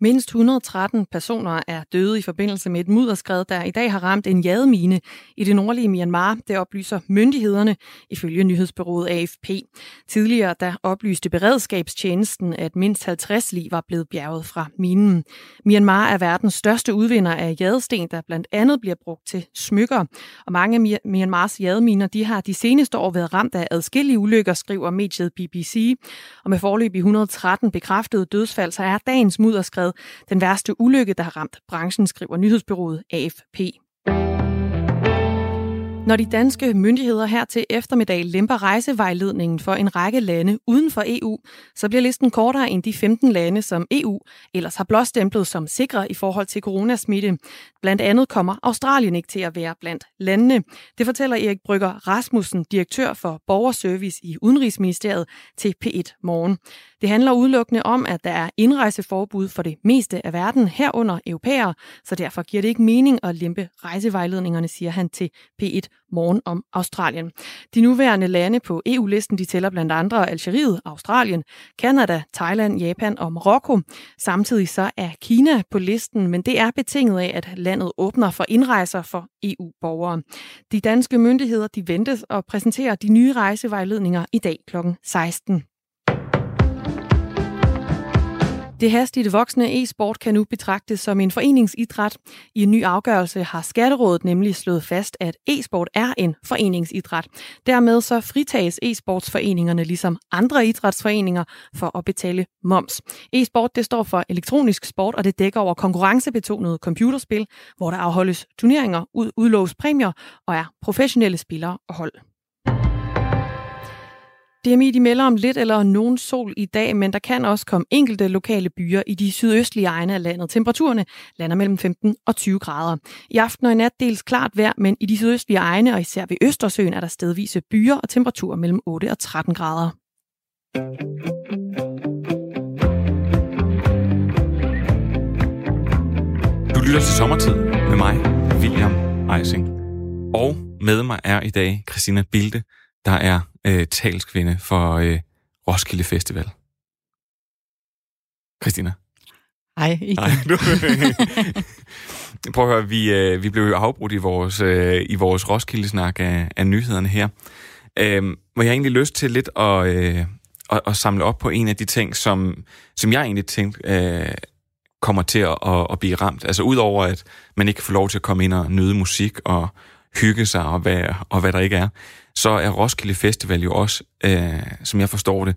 Mindst 113 personer er døde i forbindelse med et mudderskred, der i dag har ramt en jademine i det nordlige Myanmar. Det oplyser myndighederne ifølge nyhedsbyrået AFP. Tidligere der oplyste beredskabstjenesten, at mindst 50 liv var blevet bjerget fra minen. Myanmar er verdens største udvinder af jadesten, der blandt andet bliver brugt til smykker. Og mange af Myanmars jademiner de har de seneste år været ramt af adskillige ulykker, skriver mediet BBC. Og med forløb i 113 bekræftede dødsfald, så er dagens mudderskred den værste ulykke, der har ramt branchen, skriver nyhedsbyrået AFP. Når de danske myndigheder her til eftermiddag lemper rejsevejledningen for en række lande uden for EU, så bliver listen kortere end de 15 lande, som EU ellers har blåstemplet som sikre i forhold til coronasmitte. Blandt andet kommer Australien ikke til at være blandt landene. Det fortæller Erik Brygger Rasmussen, direktør for Borgerservice i Udenrigsministeriet til P1 Morgen. Det handler udelukkende om, at der er indrejseforbud for det meste af verden herunder europæere, så derfor giver det ikke mening at lempe rejsevejledningerne, siger han til P1 Morgen om Australien. De nuværende lande på EU-listen de tæller blandt andre Algeriet, Australien, Kanada, Thailand, Japan og Marokko. Samtidig så er Kina på listen, men det er betinget af, at landet åbner for indrejser for EU-borgere. De danske myndigheder de ventes at præsentere de nye rejsevejledninger i dag kl. 16. Det hastigt voksne e-sport kan nu betragtes som en foreningsidræt. I en ny afgørelse har Skatterådet nemlig slået fast, at e-sport er en foreningsidræt. Dermed så fritages e-sportsforeningerne ligesom andre idrætsforeninger for at betale moms. E-sport det står for elektronisk sport, og det dækker over konkurrencebetonede computerspil, hvor der afholdes turneringer, ud udlås præmier og er professionelle spillere og hold. DMI de melder om lidt eller nogen sol i dag, men der kan også komme enkelte lokale byer i de sydøstlige egne af landet. Temperaturerne lander mellem 15 og 20 grader. I aften og i nat dels klart vejr, men i de sydøstlige egne og især ved Østersøen er der stedvise byer og temperaturer mellem 8 og 13 grader. Du lytter til Sommertid med mig, William Eising. Og med mig er i dag Christina Bilde, der er øh, talskvinde for øh, Roskilde Festival. Christina. Hej, igen. Nu. Prøv at høre, vi, øh, vi blev jo afbrudt i vores, øh, i vores Roskilde-snak af, af nyhederne her. Øh, hvor jeg egentlig lyst til lidt at, øh, at, at samle op på en af de ting, som, som jeg egentlig tænkte øh, kommer til at, at, at blive ramt. Altså udover at man ikke kan få lov til at komme ind og nyde musik og hygge sig og hvad, og hvad der ikke er, så er Roskilde Festival jo også, øh, som jeg forstår det,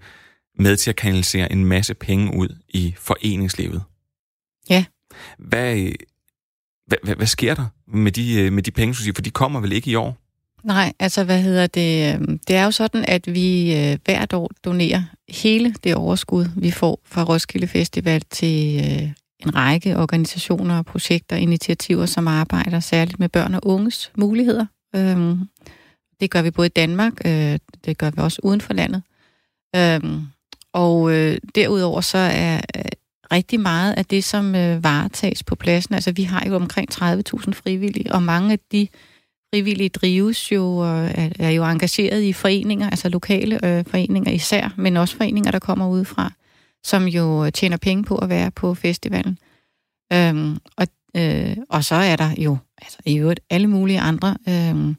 med til at kanalisere en masse penge ud i foreningslivet. Ja. Hvad, hvad, hvad, hvad sker der med de, øh, med de penge, du siger? For de kommer vel ikke i år? Nej, altså hvad hedder det? Det er jo sådan, at vi øh, hvert år donerer hele det overskud, vi får fra Roskilde Festival til øh, en række organisationer, projekter og initiativer, som arbejder særligt med børn og unges muligheder. Øhm, det gør vi både i Danmark, øh, det gør vi også uden for landet. Øhm, og øh, derudover så er øh, rigtig meget af det, som øh, varetages på pladsen. Altså vi har jo omkring 30.000 frivillige, og mange af de frivillige drives jo, og er, er jo engageret i foreninger, altså lokale øh, foreninger især, men også foreninger, der kommer udefra, som jo tjener penge på at være på festivalen. Øhm, og, øh, og så er der jo altså, i øvrigt alle mulige andre, øh,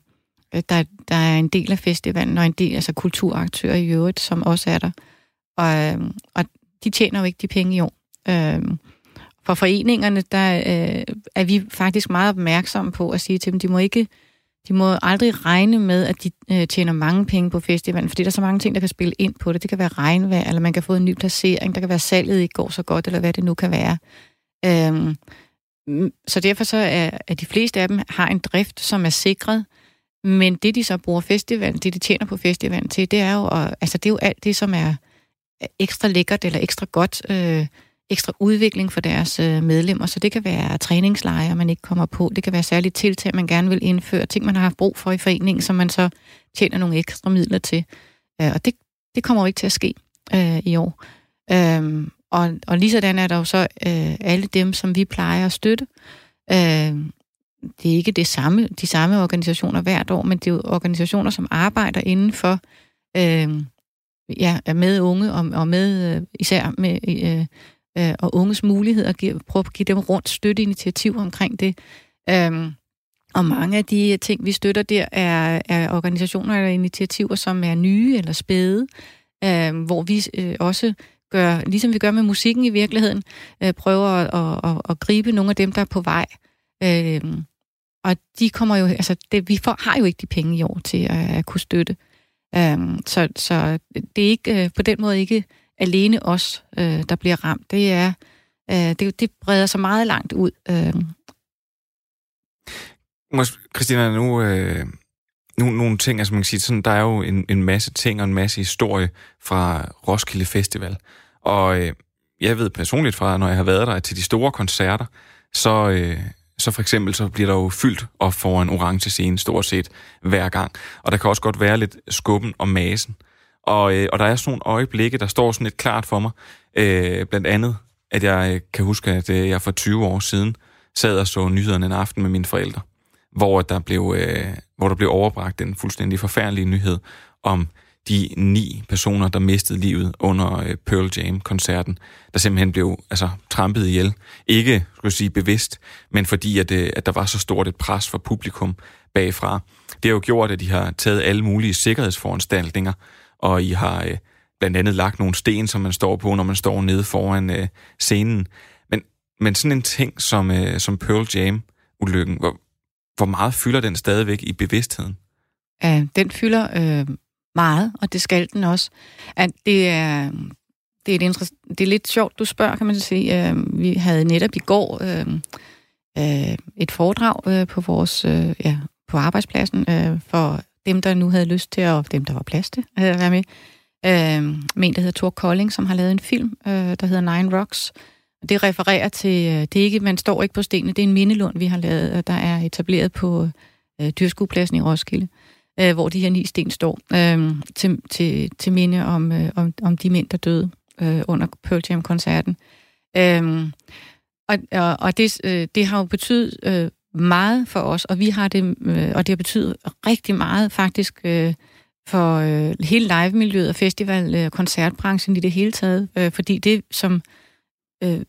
Øh, der, der er en del af festivalen, og en del altså kulturaktører i øvrigt, som også er der. Og, øhm, og de tjener jo ikke de penge i år. Øh, for foreningerne, der øh, er vi faktisk meget opmærksomme på at sige til dem, de må ikke de må aldrig regne med, at de øh, tjener mange penge på festivalen, fordi der er så mange ting, der kan spille ind på det. Det kan være regnvejr, eller man kan få en ny placering, der kan være salget ikke går så godt, eller hvad det nu kan være. Øh, så derfor så er, at de fleste af dem har en drift, som er sikret, men det, de så bruger festivalen, det de tjener på festivalen til, det er jo, og, altså, det er jo alt det, som er ekstra lækkert eller ekstra godt, øh, ekstra udvikling for deres øh, medlemmer. Så det kan være træningslejre, man ikke kommer på. Det kan være særligt tiltag, man gerne vil indføre. Ting, man har haft brug for i foreningen, som man så tjener nogle ekstra midler til. Øh, og det, det kommer jo ikke til at ske øh, i år. Øh, og, og lige sådan er der jo så øh, alle dem, som vi plejer at støtte. Øh, det er ikke det samme, de samme organisationer hvert år, men det er jo organisationer, som arbejder inden for øh, ja, med unge og, og med øh, især med øh, øh, og unges muligheder, give, prøve at give dem rundt støtteinitiativer omkring det. Øh, og mange af de ting, vi støtter der, er, er organisationer eller initiativer, som er nye eller spæde, øh, hvor vi øh, også gør, ligesom vi gør med musikken i virkeligheden, øh, prøver at, at, at, at gribe nogle af dem, der er på vej. Øh, og de kommer jo, altså det, vi får, har jo ikke de penge i år til at, at kunne støtte. Um, så, så det er ikke øh, på den måde ikke alene os, øh, der bliver ramt. Det er øh, det, det breder sig meget langt ud. Øh. Christina, nu, øh, nu nogle ting, altså man kan sige, sådan, der er jo en, en masse ting og en masse historie fra Roskilde Festival. Og øh, jeg ved personligt fra, når jeg har været der, til de store koncerter, så, øh, så for eksempel så bliver der jo fyldt op for en orange scene stort set hver gang. Og der kan også godt være lidt skubben og masen. Og, øh, og der er sådan nogle øjeblikke, der står sådan lidt klart for mig. Øh, blandt andet, at jeg øh, kan huske, at øh, jeg for 20 år siden sad og så nyhederne en aften med mine forældre, hvor der blev, øh, hvor der blev overbragt en fuldstændig forfærdelig nyhed om de ni personer, der mistede livet under øh, Pearl Jam-koncerten, der simpelthen blev altså, trampet ihjel. Ikke, skulle jeg sige, bevidst, men fordi, at, øh, at der var så stort et pres for publikum bagfra. Det har jo gjort, at de har taget alle mulige sikkerhedsforanstaltninger, og I har øh, blandt andet lagt nogle sten, som man står på, når man står nede foran øh, scenen. Men, men sådan en ting som, øh, som Pearl Jam-ulykken, hvor, hvor meget fylder den stadigvæk i bevidstheden? Ja, den fylder øh, meget, og det skal den også. At det er, det er, et interess- det er lidt sjovt, du spørger, kan man sige. Øh, vi havde netop i går øh, øh, et foredrag øh, på vores øh, ja, på arbejdspladsen øh, for dem, der nu havde lyst til, og dem, der var plads til at være med. Øh, med en, der hedder Thor Kolding, som har lavet en film, øh, der hedder Nine Rocks. Det refererer til, øh, det er ikke, man står ikke på stenene, det er en mindelund, vi har lavet, der er etableret på øh, dyrskuepladsen i Roskilde, øh, Øh, hvor de her ni sten står, øh, til, til, til minde om, øh, om, om de mænd, der døde øh, under Pearl Jam-koncerten. Øh, og, og, og det, øh, det har jo betydet øh, meget for os, og vi har det, øh, og det har betydet rigtig meget faktisk øh, for øh, hele live-miljøet og festival- øh, og koncertbranchen i det hele taget. Øh, fordi det, som øh,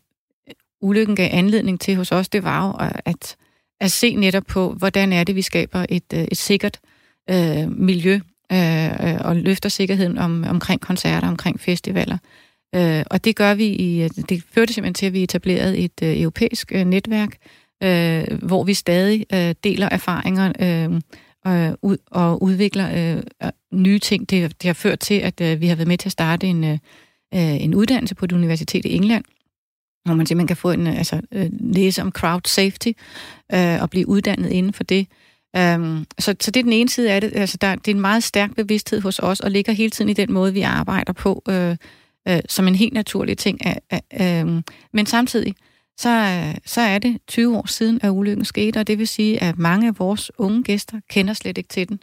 ulykken gav anledning til hos os, det var jo at, at se netop på, hvordan er det, vi skaber et, øh, et sikkert øh, Øh, miljø øh, øh, og løfter sikkerheden om, omkring koncerter, omkring festivaler. Øh, og det gør vi i, det førte simpelthen til, at vi etablerede et øh, europæisk øh, netværk, øh, hvor vi stadig øh, deler erfaringer øh, øh, ud, og udvikler øh, øh, nye ting. Det, det har ført til, at øh, vi har været med til at starte en, øh, en uddannelse på et universitet i England, hvor man simpelthen kan få en, altså, læse om crowd safety øh, og blive uddannet inden for det. Øhm, så, så det er den ene side af det. Altså, der, det er en meget stærk bevidsthed hos os, og ligger hele tiden i den måde, vi arbejder på, øh, øh, som en helt naturlig ting. Øh, øh, men samtidig, så, så er det 20 år siden, at ulykken skete, og det vil sige, at mange af vores unge gæster kender slet ikke til den.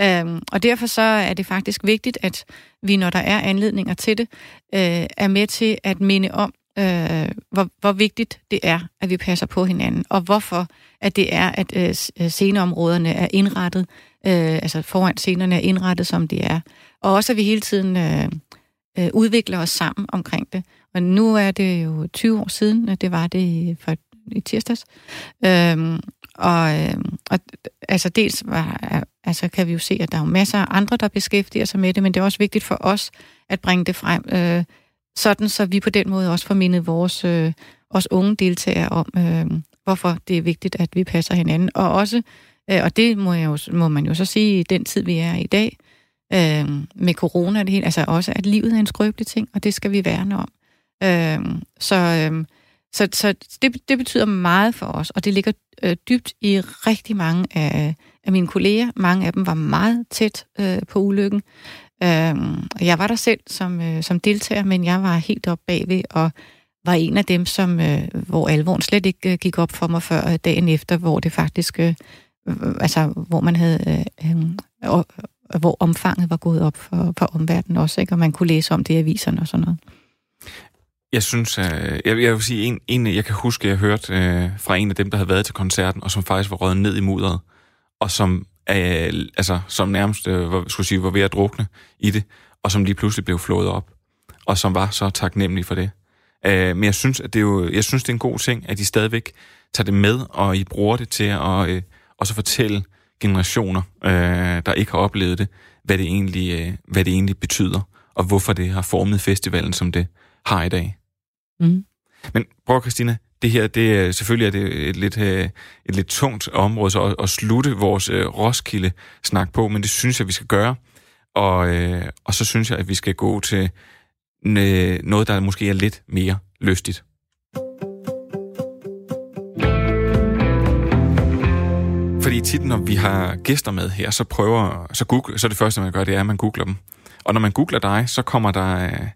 Øhm, og derfor så er det faktisk vigtigt, at vi, når der er anledninger til det, øh, er med til at minde om, øh, hvor, hvor vigtigt det er, at vi passer på hinanden, og hvorfor at det er, at øh, øh, sceneområderne er indrettet, øh, altså foran scenerne er indrettet, som de er. Og også, at vi hele tiden øh, øh, udvikler os sammen omkring det. Og nu er det jo 20 år siden, at det var det for i tirsdags. Øhm, og, øh, og altså dels var, altså kan vi jo se, at der er masser af andre, der beskæftiger sig med det, men det er også vigtigt for os at bringe det frem, øh, sådan så vi på den måde også får mindet vores, øh, vores unge deltagere om, øh, hvorfor det er vigtigt, at vi passer hinanden. Og også, øh, og det må, jeg jo, må man jo så sige i den tid, vi er i dag, øh, med corona det hele, altså også, at livet er en skrøbelig ting, og det skal vi værne om. Øh, så... Øh, så, så det, det betyder meget for os, og det ligger øh, dybt i rigtig mange af, af mine kolleger. Mange af dem var meget tæt øh, på ulykken. Øh, jeg var der selv som, øh, som deltager, men jeg var helt oppe bagved og var en af dem, som, øh, hvor alvoren slet ikke øh, gik op for mig før øh, dagen efter, hvor det faktisk, øh, øh altså hvor man havde, øh, øh, øh, hvor omfanget var gået op for, for omverdenen også, ikke? og man kunne læse om det i aviserne og sådan noget. Jeg synes, øh, jeg, jeg vil sige, en, en, jeg kan huske, jeg hørte øh, fra en af dem, der havde været til koncerten, og som faktisk var røget ned i mudderet, og som, øh, altså, som nærmest øh, var, skulle sige, var ved at drukne i det, og som lige pludselig blev flået op, og som var så taknemmelig for det. Øh, men jeg synes, at det er jo, jeg synes, det er en god ting, at de stadigvæk tager det med, og I bruger det til at øh, også fortælle generationer, øh, der ikke har oplevet det, hvad det, egentlig, øh, hvad det egentlig betyder, og hvorfor det har formet festivalen, som det har i dag. Mm. Men prøv Christina, det her, det er selvfølgelig er det et lidt, øh, et lidt tungt område så at, at slutte vores øh, Roskilde-snak på, men det synes jeg, vi skal gøre. Og, øh, og så synes jeg, at vi skal gå til noget, der måske er lidt mere lystigt. Fordi tit, når vi har gæster med her, så prøver, så, google, så det første, man gør, det er, at man googler dem. Og når man googler dig, så kommer der, øh,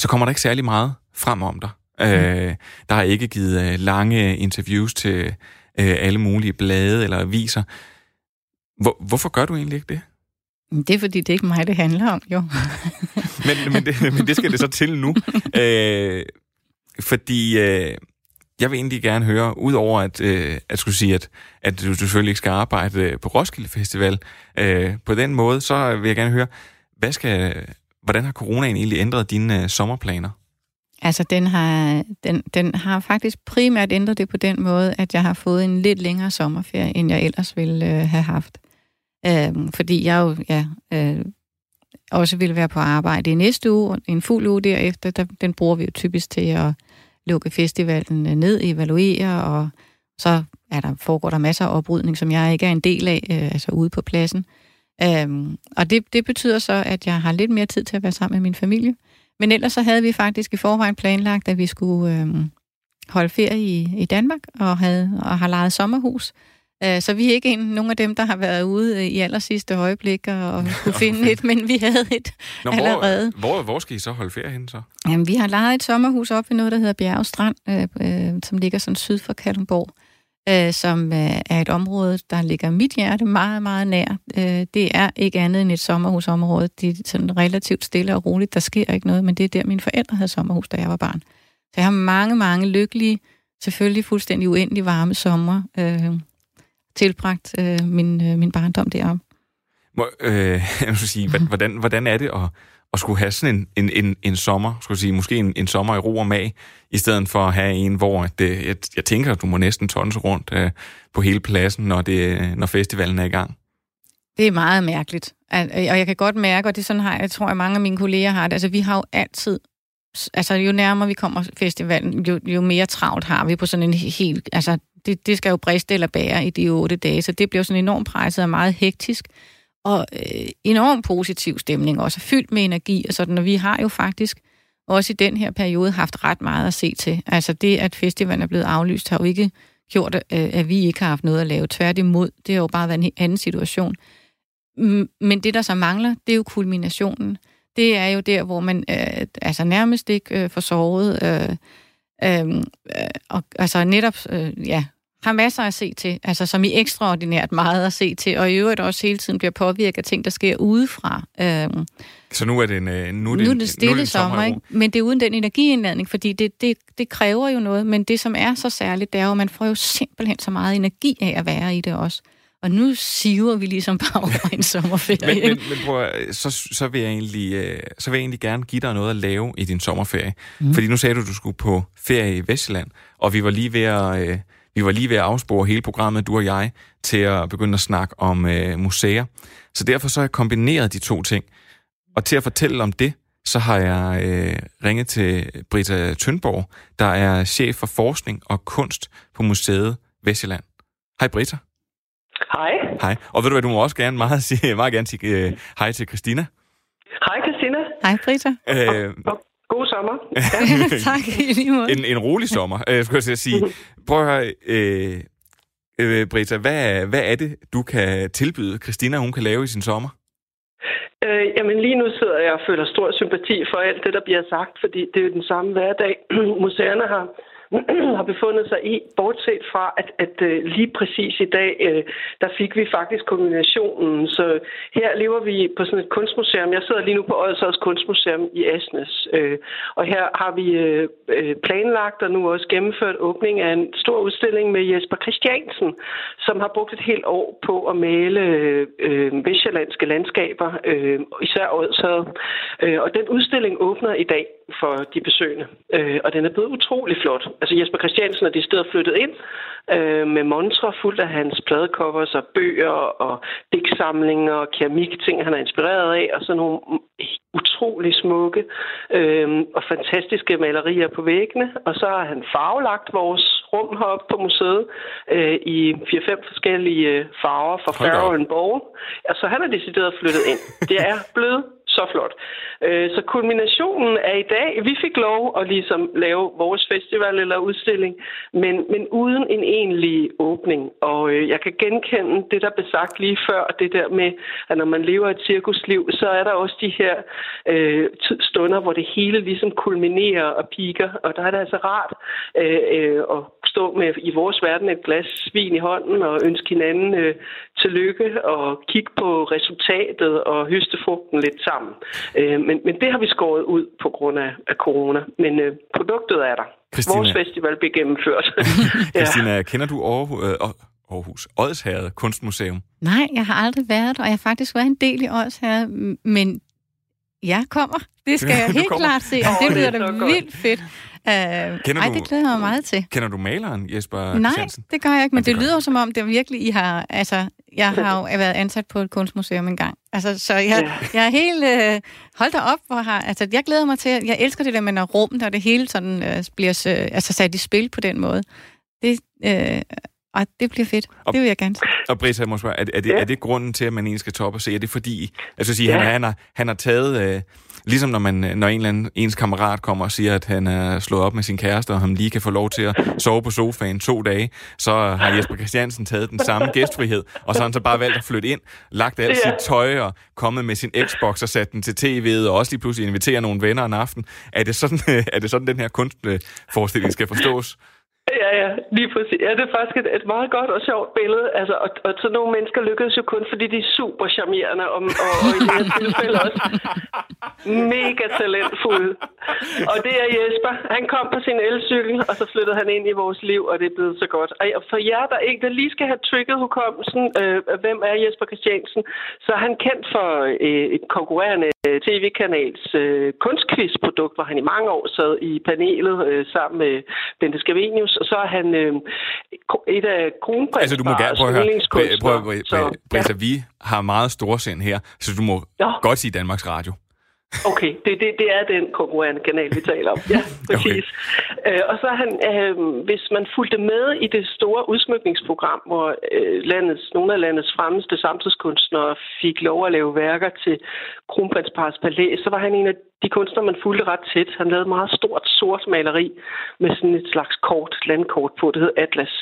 så kommer der ikke særlig meget frem om dig. Mm. Øh, der er ikke givet øh, lange interviews til øh, alle mulige blade eller aviser. Hvor, hvorfor gør du egentlig ikke det? Det er fordi, det er ikke mig, det handler om, jo. men, men, det, men det skal det så til nu. øh, fordi øh, jeg vil egentlig gerne høre, udover at, øh, at skulle sige, at, at du selvfølgelig ikke skal arbejde øh, på Roskilde Festival øh, på den måde, så vil jeg gerne høre, hvad skal, hvordan har coronaen egentlig ændret dine øh, sommerplaner? Altså, den har, den, den har faktisk primært ændret det på den måde, at jeg har fået en lidt længere sommerferie, end jeg ellers ville øh, have haft. Øh, fordi jeg jo ja, øh, også ville være på arbejde i næste uge, og en fuld uge derefter, der, den bruger vi jo typisk til at lukke festivalen øh, ned, evaluere, og så er der, foregår der masser af oprydning, som jeg ikke er en del af, øh, altså ude på pladsen. Øh, og det, det betyder så, at jeg har lidt mere tid til at være sammen med min familie. Men ellers så havde vi faktisk i forvejen planlagt, at vi skulle øh, holde ferie i, i Danmark og, havde, og har lejet sommerhus. Øh, så vi er ikke en, nogen af dem, der har været ude i aller sidste øjeblik og, og kunne finde et, men vi havde et Nå, allerede. Hvor, hvor, hvor skal I så holde ferie hen så? Jamen, vi har lejet et sommerhus op i noget, der hedder Bjergestrand, øh, øh, som ligger sådan syd for Kalundborg øh, som øh, er et område, der ligger mit hjerte meget, meget nær. Øh, det er ikke andet end et sommerhusområde. Det er sådan relativt stille og roligt. Der sker ikke noget, men det er der, mine forældre havde sommerhus, da jeg var barn. Så jeg har mange, mange lykkelige, selvfølgelig fuldstændig uendelig varme sommer øh, tilbragt øh, min, øh, min barndom deroppe. Må, øh, jeg sige, hvordan, hvordan er det at, at skulle have sådan en, en, en, en sommer, skulle sige, måske en, en sommer i ro og mag, i stedet for at have en, hvor det, jeg, jeg tænker, at du må næsten tonse rundt øh, på hele pladsen, når, det, når festivalen er i gang. Det er meget mærkeligt. Øh, og jeg kan godt mærke, og det er sådan har jeg tror, at mange af mine kolleger har det. Altså, vi har jo altid altså jo nærmere vi kommer festivalen, jo, jo mere travlt har vi på sådan en helt, altså det, det skal jo briste eller bære i de otte dage, så det bliver sådan enormt presset og meget hektisk. Og øh, enormt positiv stemning også, fyldt med energi og sådan, og vi har jo faktisk også i den her periode haft ret meget at se til. Altså det, at festivalen er blevet aflyst, har jo ikke gjort, øh, at vi ikke har haft noget at lave. Tværtimod, det har jo bare været en anden situation. Men det, der så mangler, det er jo kulminationen. Det er jo der, hvor man øh, altså nærmest ikke øh, får sovet, øh, øh, øh og altså netop, øh, ja, har masser at se til, altså som i ekstraordinært meget at se til, og i øvrigt også hele tiden bliver påvirket af ting, der sker udefra. Øh, så nu er det en, nu er det, nu er det stille nu er det sommer, sommer ikke? men det er uden den energiindladning, fordi det, det, det kræver jo noget, men det, som er så særligt, det er jo, at man får jo simpelthen så meget energi af at være i det også. Og nu siver vi ligesom bare over en sommerferie. men, men, men prøv, så, så, vil jeg egentlig, øh, så vil jeg egentlig gerne give dig noget at lave i din sommerferie. Mm. Fordi nu sagde du, at du skulle på ferie i Vestjylland, og vi var lige ved at, øh, vi var lige ved at afspore hele programmet, du og jeg, til at begynde at snakke om øh, museer. Så derfor så har jeg kombineret de to ting. Og til at fortælle om det, så har jeg øh, ringet til Britta Tønborg, der er chef for forskning og kunst på Museet Vestjylland. Hej Britta. Hej. Hej. Og ved du hvad, du må også gerne meget, sige, meget gerne sige uh, hej til Christina. Hej Christina. Hej Britta. Uh, god sommer. Ja. tak i lige måde. En, en rolig sommer, uh, skulle jeg sige. Prøv at høre, uh, uh, Britta, hvad, hvad er det, du kan tilbyde Christina, hun kan lave i sin sommer? Øh, jamen lige nu sidder jeg og føler stor sympati for alt det, der bliver sagt, fordi det er jo den samme hverdag. Museerne har har befundet sig i, bortset fra, at, at øh, lige præcis i dag, øh, der fik vi faktisk kombinationen. Så her lever vi på sådan et kunstmuseum. Jeg sidder lige nu på Odsers Kunstmuseum i Asnes, øh, og her har vi planlagt og nu også gennemført åbning af en stor udstilling med Jesper Christiansen, som har brugt et helt år på at male vestjyllandske landskaber, især Odsher. Og den udstilling åbner i dag for de besøgende, uh, og den er blevet utrolig flot. Altså Jesper Christiansen er det sted flyttet ind øh, med montre fuldt af hans pladecovers og bøger og digtsamlinger og keramik, ting han er inspireret af, og så nogle utrolig smukke øh, og fantastiske malerier på væggene. Og så har han farvelagt vores rum heroppe på museet øh, i fire-fem forskellige farver fra Farrow Ball. Altså han er decideret flyttet ind. Det er blevet så flot. Øh, så kulminationen er i dag, vi fik lov at ligesom lave vores festival eller udstilling, men, men uden en egentlig åbning. Og øh, jeg kan genkende det, der blev sagt lige før, det der med, at når man lever et cirkusliv, så er der også de her øh, stunder, hvor det hele ligesom kulminerer og piker, og der er det altså rart øh, øh, at stå med i vores verden et glas vin i hånden og ønske hinanden øh, tillykke og kigge på resultatet og høste frugten lidt sammen sammen. Øh, men, men det har vi skåret ud på grund af, af corona. Men øh, produktet er der. Christina. Vores festival bliver gennemført. ja. Christina, kender du Aarhus, øh, Aarhus Odsherred Kunstmuseum? Nej, jeg har aldrig været der, og jeg har faktisk været en del i Odsherred, men jeg kommer. Det skal jeg helt kommer. klart se, og det bliver da vildt fedt. Uh, kender ej, du, det glæder jeg mig meget til. Kender du maleren Jesper Nej, Christiansen? det gør jeg ikke, men, men det, det lyder som om, det virkelig, I har, altså, jeg har jo været ansat på et kunstmuseum engang. Altså, så jeg, jeg er helt... Øh, hold da op, hvor har... Altså, jeg glæder mig til... Jeg elsker det der med, når rummet og det hele sådan øh, bliver øh, altså, sat i spil på den måde. Det, øh, og det bliver fedt. Og, det vil jeg gerne se. Og Britta, må spørge, er, er, det, ja. er det grunden til, at man egentlig skal toppe og se? Er det fordi... Altså, sige, ja. han, han, har, han har taget... Øh, Ligesom når, man, når en eller anden ens kammerat kommer og siger, at han er slået op med sin kæreste, og han lige kan få lov til at sove på sofaen to dage, så har Jesper Christiansen taget den samme gæstfrihed, og så har han så bare valgt at flytte ind, lagt alt ja. sit tøj og kommet med sin Xbox og sat den til tv'et, og også lige pludselig inviterer nogle venner en aften. Er det sådan, er det sådan den her kunstforestilling skal forstås? Ja, ja, lige præcis. Ja, det er faktisk et, et meget godt og sjovt billede. Altså, og, og så nogle mennesker lykkedes jo kun, fordi de er super charmerende, og, og, og i det her tilfælde også mega talentfulde. Og det er Jesper. Han kom på sin elcykel, og så flyttede han ind i vores liv, og det er blevet så godt. Og for jer, der ikke der lige skal have trigget hukommelsen, øh, hvem er Jesper Christiansen, så er han kendt for øh, et konkurrerende tv-kanals øh, kunstquizprodukt, hvor han i mange år sad i panelet øh, sammen med Bente Scavenius, og så er han øh, et af kronprins. Altså, du må gerne prøve at høre. Prøv, prøv, prøv, vi har meget store sind her, så du må ja. godt sige Danmarks Radio. Okay, det, det, det er den konkurrerende kanal, vi taler om. Ja, præcis. Okay. Øh, og så han, øh, hvis man fulgte med i det store udsmykningsprogram, hvor øh, landets, nogle af landets fremmeste samtidskunstnere fik lov at lave værker til Kronprinsparets Palæ, så var han en af de kunstnere, man fulgte ret tæt. Han lavede et meget stort sort maleri med sådan et slags kort, landkort på, det hed Atlas.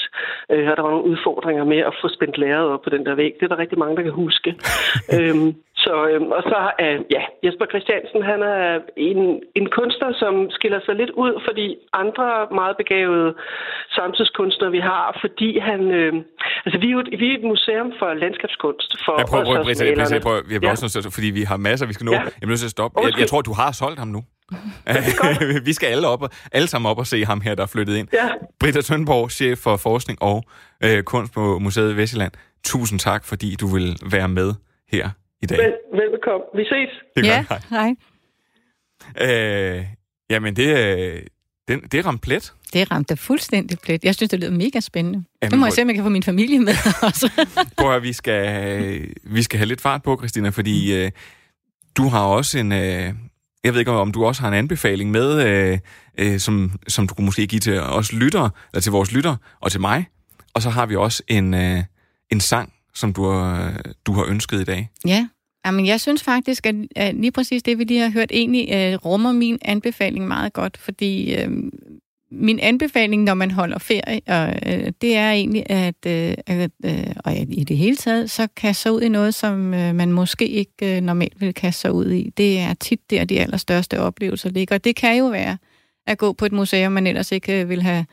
Øh, og der var nogle udfordringer med at få spændt læret op på den der væg. Det er der rigtig mange, der kan huske. øhm, så, øhm, og så øh, ja, Jesper Christiansen, han er en, en kunstner, som skiller sig lidt ud, fordi andre meget begavede samtidskunstnere, vi har, fordi han... Øh, altså, vi er jo et, vi er et museum for landskabskunst. For Ja, prøv, prøv, prøv, Odsherredsmalerne. prøv, prøv, prøv, vi har Ja. også fordi vi har masser, vi skal nå. Ja. Jeg er nødt til at stoppe. Jeg, jeg tror, du har solgt ham nu. vi skal alle, op, alle sammen op og se ham her, der er flyttet ind. Ja. Britta Tønborg, chef for forskning og øh, kunst på Museet i Vestjylland. Tusind tak, fordi du vil være med her i dag. Vel, velbekomme. Vi ses. Det er Ja, godt, hej. hej. Øh, jamen, det, øh, den, det ramte plet. Det ramte dig fuldstændig plet. Jeg synes, det lyder mega spændende. Jamen, nu må jeg se, om jeg kan få min familie med også. Prøv at vi skal, vi skal have lidt fart på, Christina, fordi øh, du har også en... Øh, jeg ved ikke, om du også har en anbefaling med, øh, øh, som, som du kunne måske give til os lyttere, eller til vores lyttere, og til mig. Og så har vi også en, øh, en sang, som du har, du har ønsket i dag. Ja, Jamen, jeg synes faktisk, at, at lige præcis det, vi lige har hørt, egentlig øh, rummer min anbefaling meget godt, fordi øh, min anbefaling, når man holder ferie, og, øh, det er egentlig, at, øh, øh, og i det hele taget, så kaste sig ud i noget, som øh, man måske ikke øh, normalt vil kaste sig ud i. Det er tit der, de allerstørste oplevelser ligger. Og det kan jo være at gå på et museum, man ellers ikke øh, vil have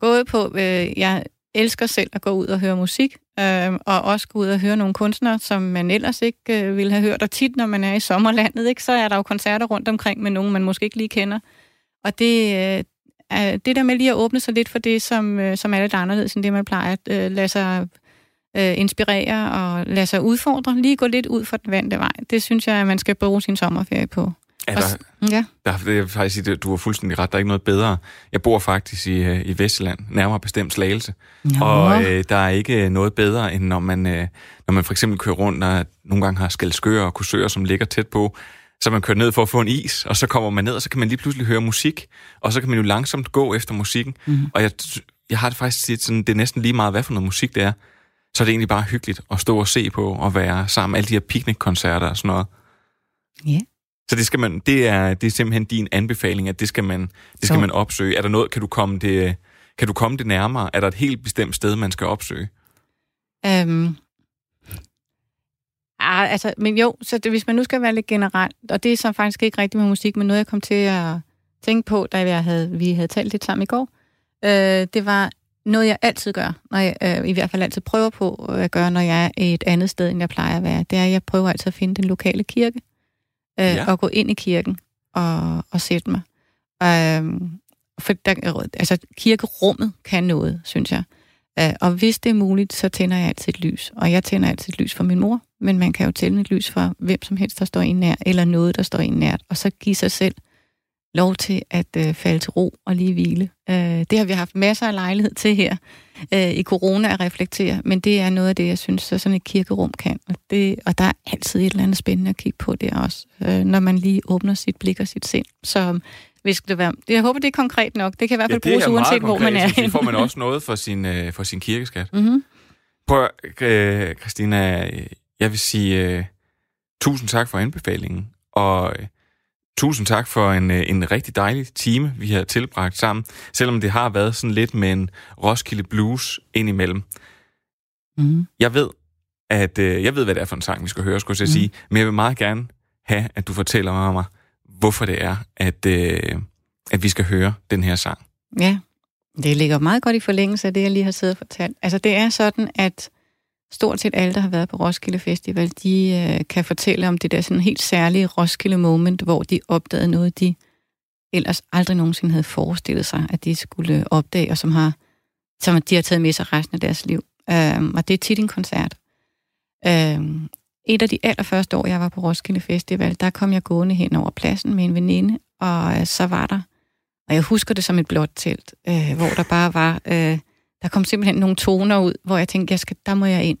gået på. Øh, jeg elsker selv at gå ud og høre musik, øh, og også gå ud og høre nogle kunstnere, som man ellers ikke øh, ville have hørt. Og tit, når man er i sommerlandet, ikke, så er der jo koncerter rundt omkring med nogen, man måske ikke lige kender. Og det, øh, er det der med lige at åbne sig lidt for det, som, øh, som er lidt anderledes end det, man plejer at øh, lade sig øh, inspirere og lade sig udfordre, lige gå lidt ud for den vante vej. Det synes jeg, at man skal bruge sin sommerferie på. Er der, Ja. der, det er faktisk, du har fuldstændig ret, der er ikke noget bedre. Jeg bor faktisk i, øh, i Vestjylland, nærmere bestemt Slagelse. Nå. Og øh, der er ikke noget bedre, end når man, øh, når man for eksempel kører rundt, og nogle gange har skældskøer og kursører, som ligger tæt på, så man kører ned for at få en is, og så kommer man ned, og så kan man lige pludselig høre musik, og så kan man jo langsomt gå efter musikken. Mm. Og jeg, jeg har det faktisk set sådan, det er næsten lige meget, hvad for noget musik det er. Så er det egentlig bare hyggeligt at stå og se på, og være sammen alle de her piknikkoncerter og sådan noget. Ja. Så det, skal man, det, er, det er simpelthen din anbefaling, at det skal man, det skal Så- man opsøge. Er der noget, kan du komme det, kan du komme det nærmere? Er der et helt bestemt sted, man skal opsøge? Øhm. Ah, altså, men jo, så det, hvis man nu skal være lidt generelt, og det er så faktisk ikke rigtigt med musik, men noget, jeg kom til at tænke på, da jeg havde, vi havde talt lidt sammen i går, øh, det var noget, jeg altid gør, når jeg, øh, i hvert fald altid prøver på at gøre, når jeg er et andet sted, end jeg plejer at være. Det er, at jeg prøver altid at finde den lokale kirke, øh, Ja. og gå ind i kirken og, og sætte mig. Øhm, for der, altså, kirkerummet kan noget, synes jeg. Øh, og hvis det er muligt, så tænder jeg altid et lys. Og jeg tænder altid et lys for min mor, men man kan jo tænde et lys for hvem som helst, der står en nær, eller noget, der står en nært, og så give sig selv lov til at øh, falde til ro og lige hvile. Øh, det har vi haft masser af lejlighed til her øh, i corona at reflektere, men det er noget af det, jeg synes, så sådan et kirkerum kan. Og, det, og der er altid et eller andet spændende at kigge på der også, øh, når man lige åbner sit blik og sit sind. Så hvis det være, jeg håber, det er konkret nok. Det kan i hvert fald bruges, uanset hvor man er. Så får man også noget for sin, øh, for sin kirkeskat. Mm-hmm. Prøv, øh, Christina, øh, jeg vil sige øh, tusind tak for anbefalingen, og øh, tusind tak for en, øh, en rigtig dejlig time, vi har tilbragt sammen, selvom det har været sådan lidt med en Roskilde Blues indimellem. Mm-hmm. Jeg ved, at øh, jeg ved, hvad det er for en sang, vi skal høre, skulle jeg mm. sige, men jeg vil meget gerne have, at du fortæller mig, hvorfor det er, at, øh, at vi skal høre den her sang. Ja, det ligger meget godt i forlængelse af det, jeg lige har siddet og fortalt. Altså, det er sådan, at stort set alle, der har været på Roskilde Festival, de øh, kan fortælle om det der sådan helt særlige Roskilde moment, hvor de opdagede noget, de ellers aldrig nogensinde havde forestillet sig, at de skulle øh, opdage, og som, har, som de har taget med sig resten af deres liv. Øhm, og det er tit en koncert. Øhm, et af de allerførste år, jeg var på Roskilde Festival, der kom jeg gående hen over pladsen med en veninde, og øh, så var der og jeg husker det som et blåt telt, øh, hvor der bare var, øh, der kom simpelthen nogle toner ud, hvor jeg tænkte, jeg skal, der må jeg ind.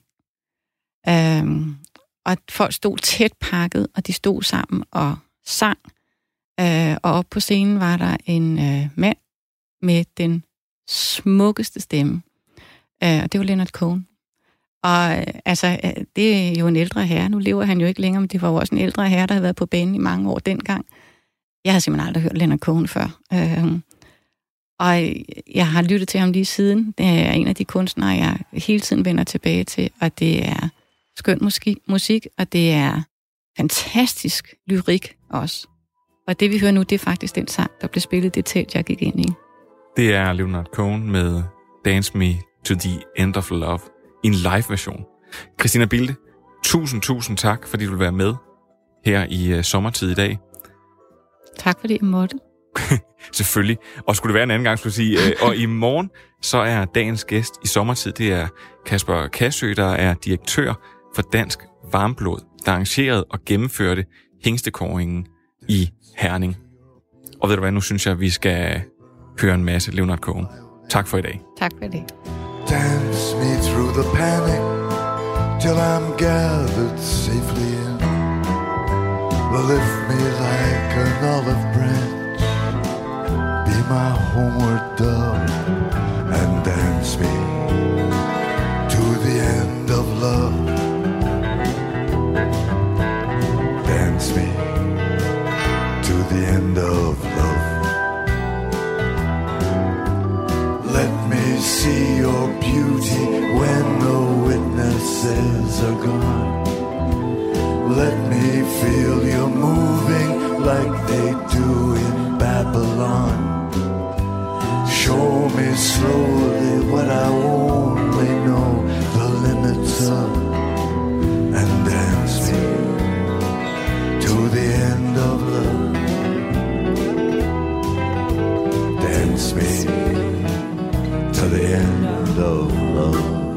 Øhm, og folk stod tæt pakket, og de stod sammen og sang. Øh, og op på scenen var der en øh, mand med den smukkeste stemme. Øh, og det var Leonard Cohen. Og øh, altså, øh, det er jo en ældre herre. Nu lever han jo ikke længere, men det var jo også en ældre herre, der havde været på banen i mange år dengang. Jeg har simpelthen aldrig hørt Leonard Cohen før. Øh, og jeg har lyttet til ham lige siden. Det er en af de kunstnere, jeg hele tiden vender tilbage til, og det er skøn musik, musik og det er fantastisk lyrik også. Og det vi hører nu, det er faktisk den sang, der blev spillet det telt, jeg gik ind i. Det er Leonard Cohen med Dance Me to the End of Love i en live-version. Christina Bilde, tusind, tusind tak, fordi du vil være med her i uh, sommertid i dag. Tak fordi jeg måtte. Selvfølgelig. Og skulle det være en anden gang, skulle jeg sige. Øh, og i morgen, så er dagens gæst i sommertid, det er Kasper Kassø, der er direktør for Dansk Varmblod, der arrangerede og gennemførte hængstekåringen i Herning. Og ved du hvad, nu synes jeg, at vi skal høre en masse Leonard Cohen. Tak for i dag. Tak for det. Dance me through the panic till I'm gathered safely in. Lift me like an olive branch, be my homeward dove, and dance me to the end of love. Dance me to the end of love. Let me see your beauty when the witnesses are gone. Let me feel you moving like they do in Babylon. Show me slowly what I only know the limits of, and dance me to the end of love. Dance me to the end of love.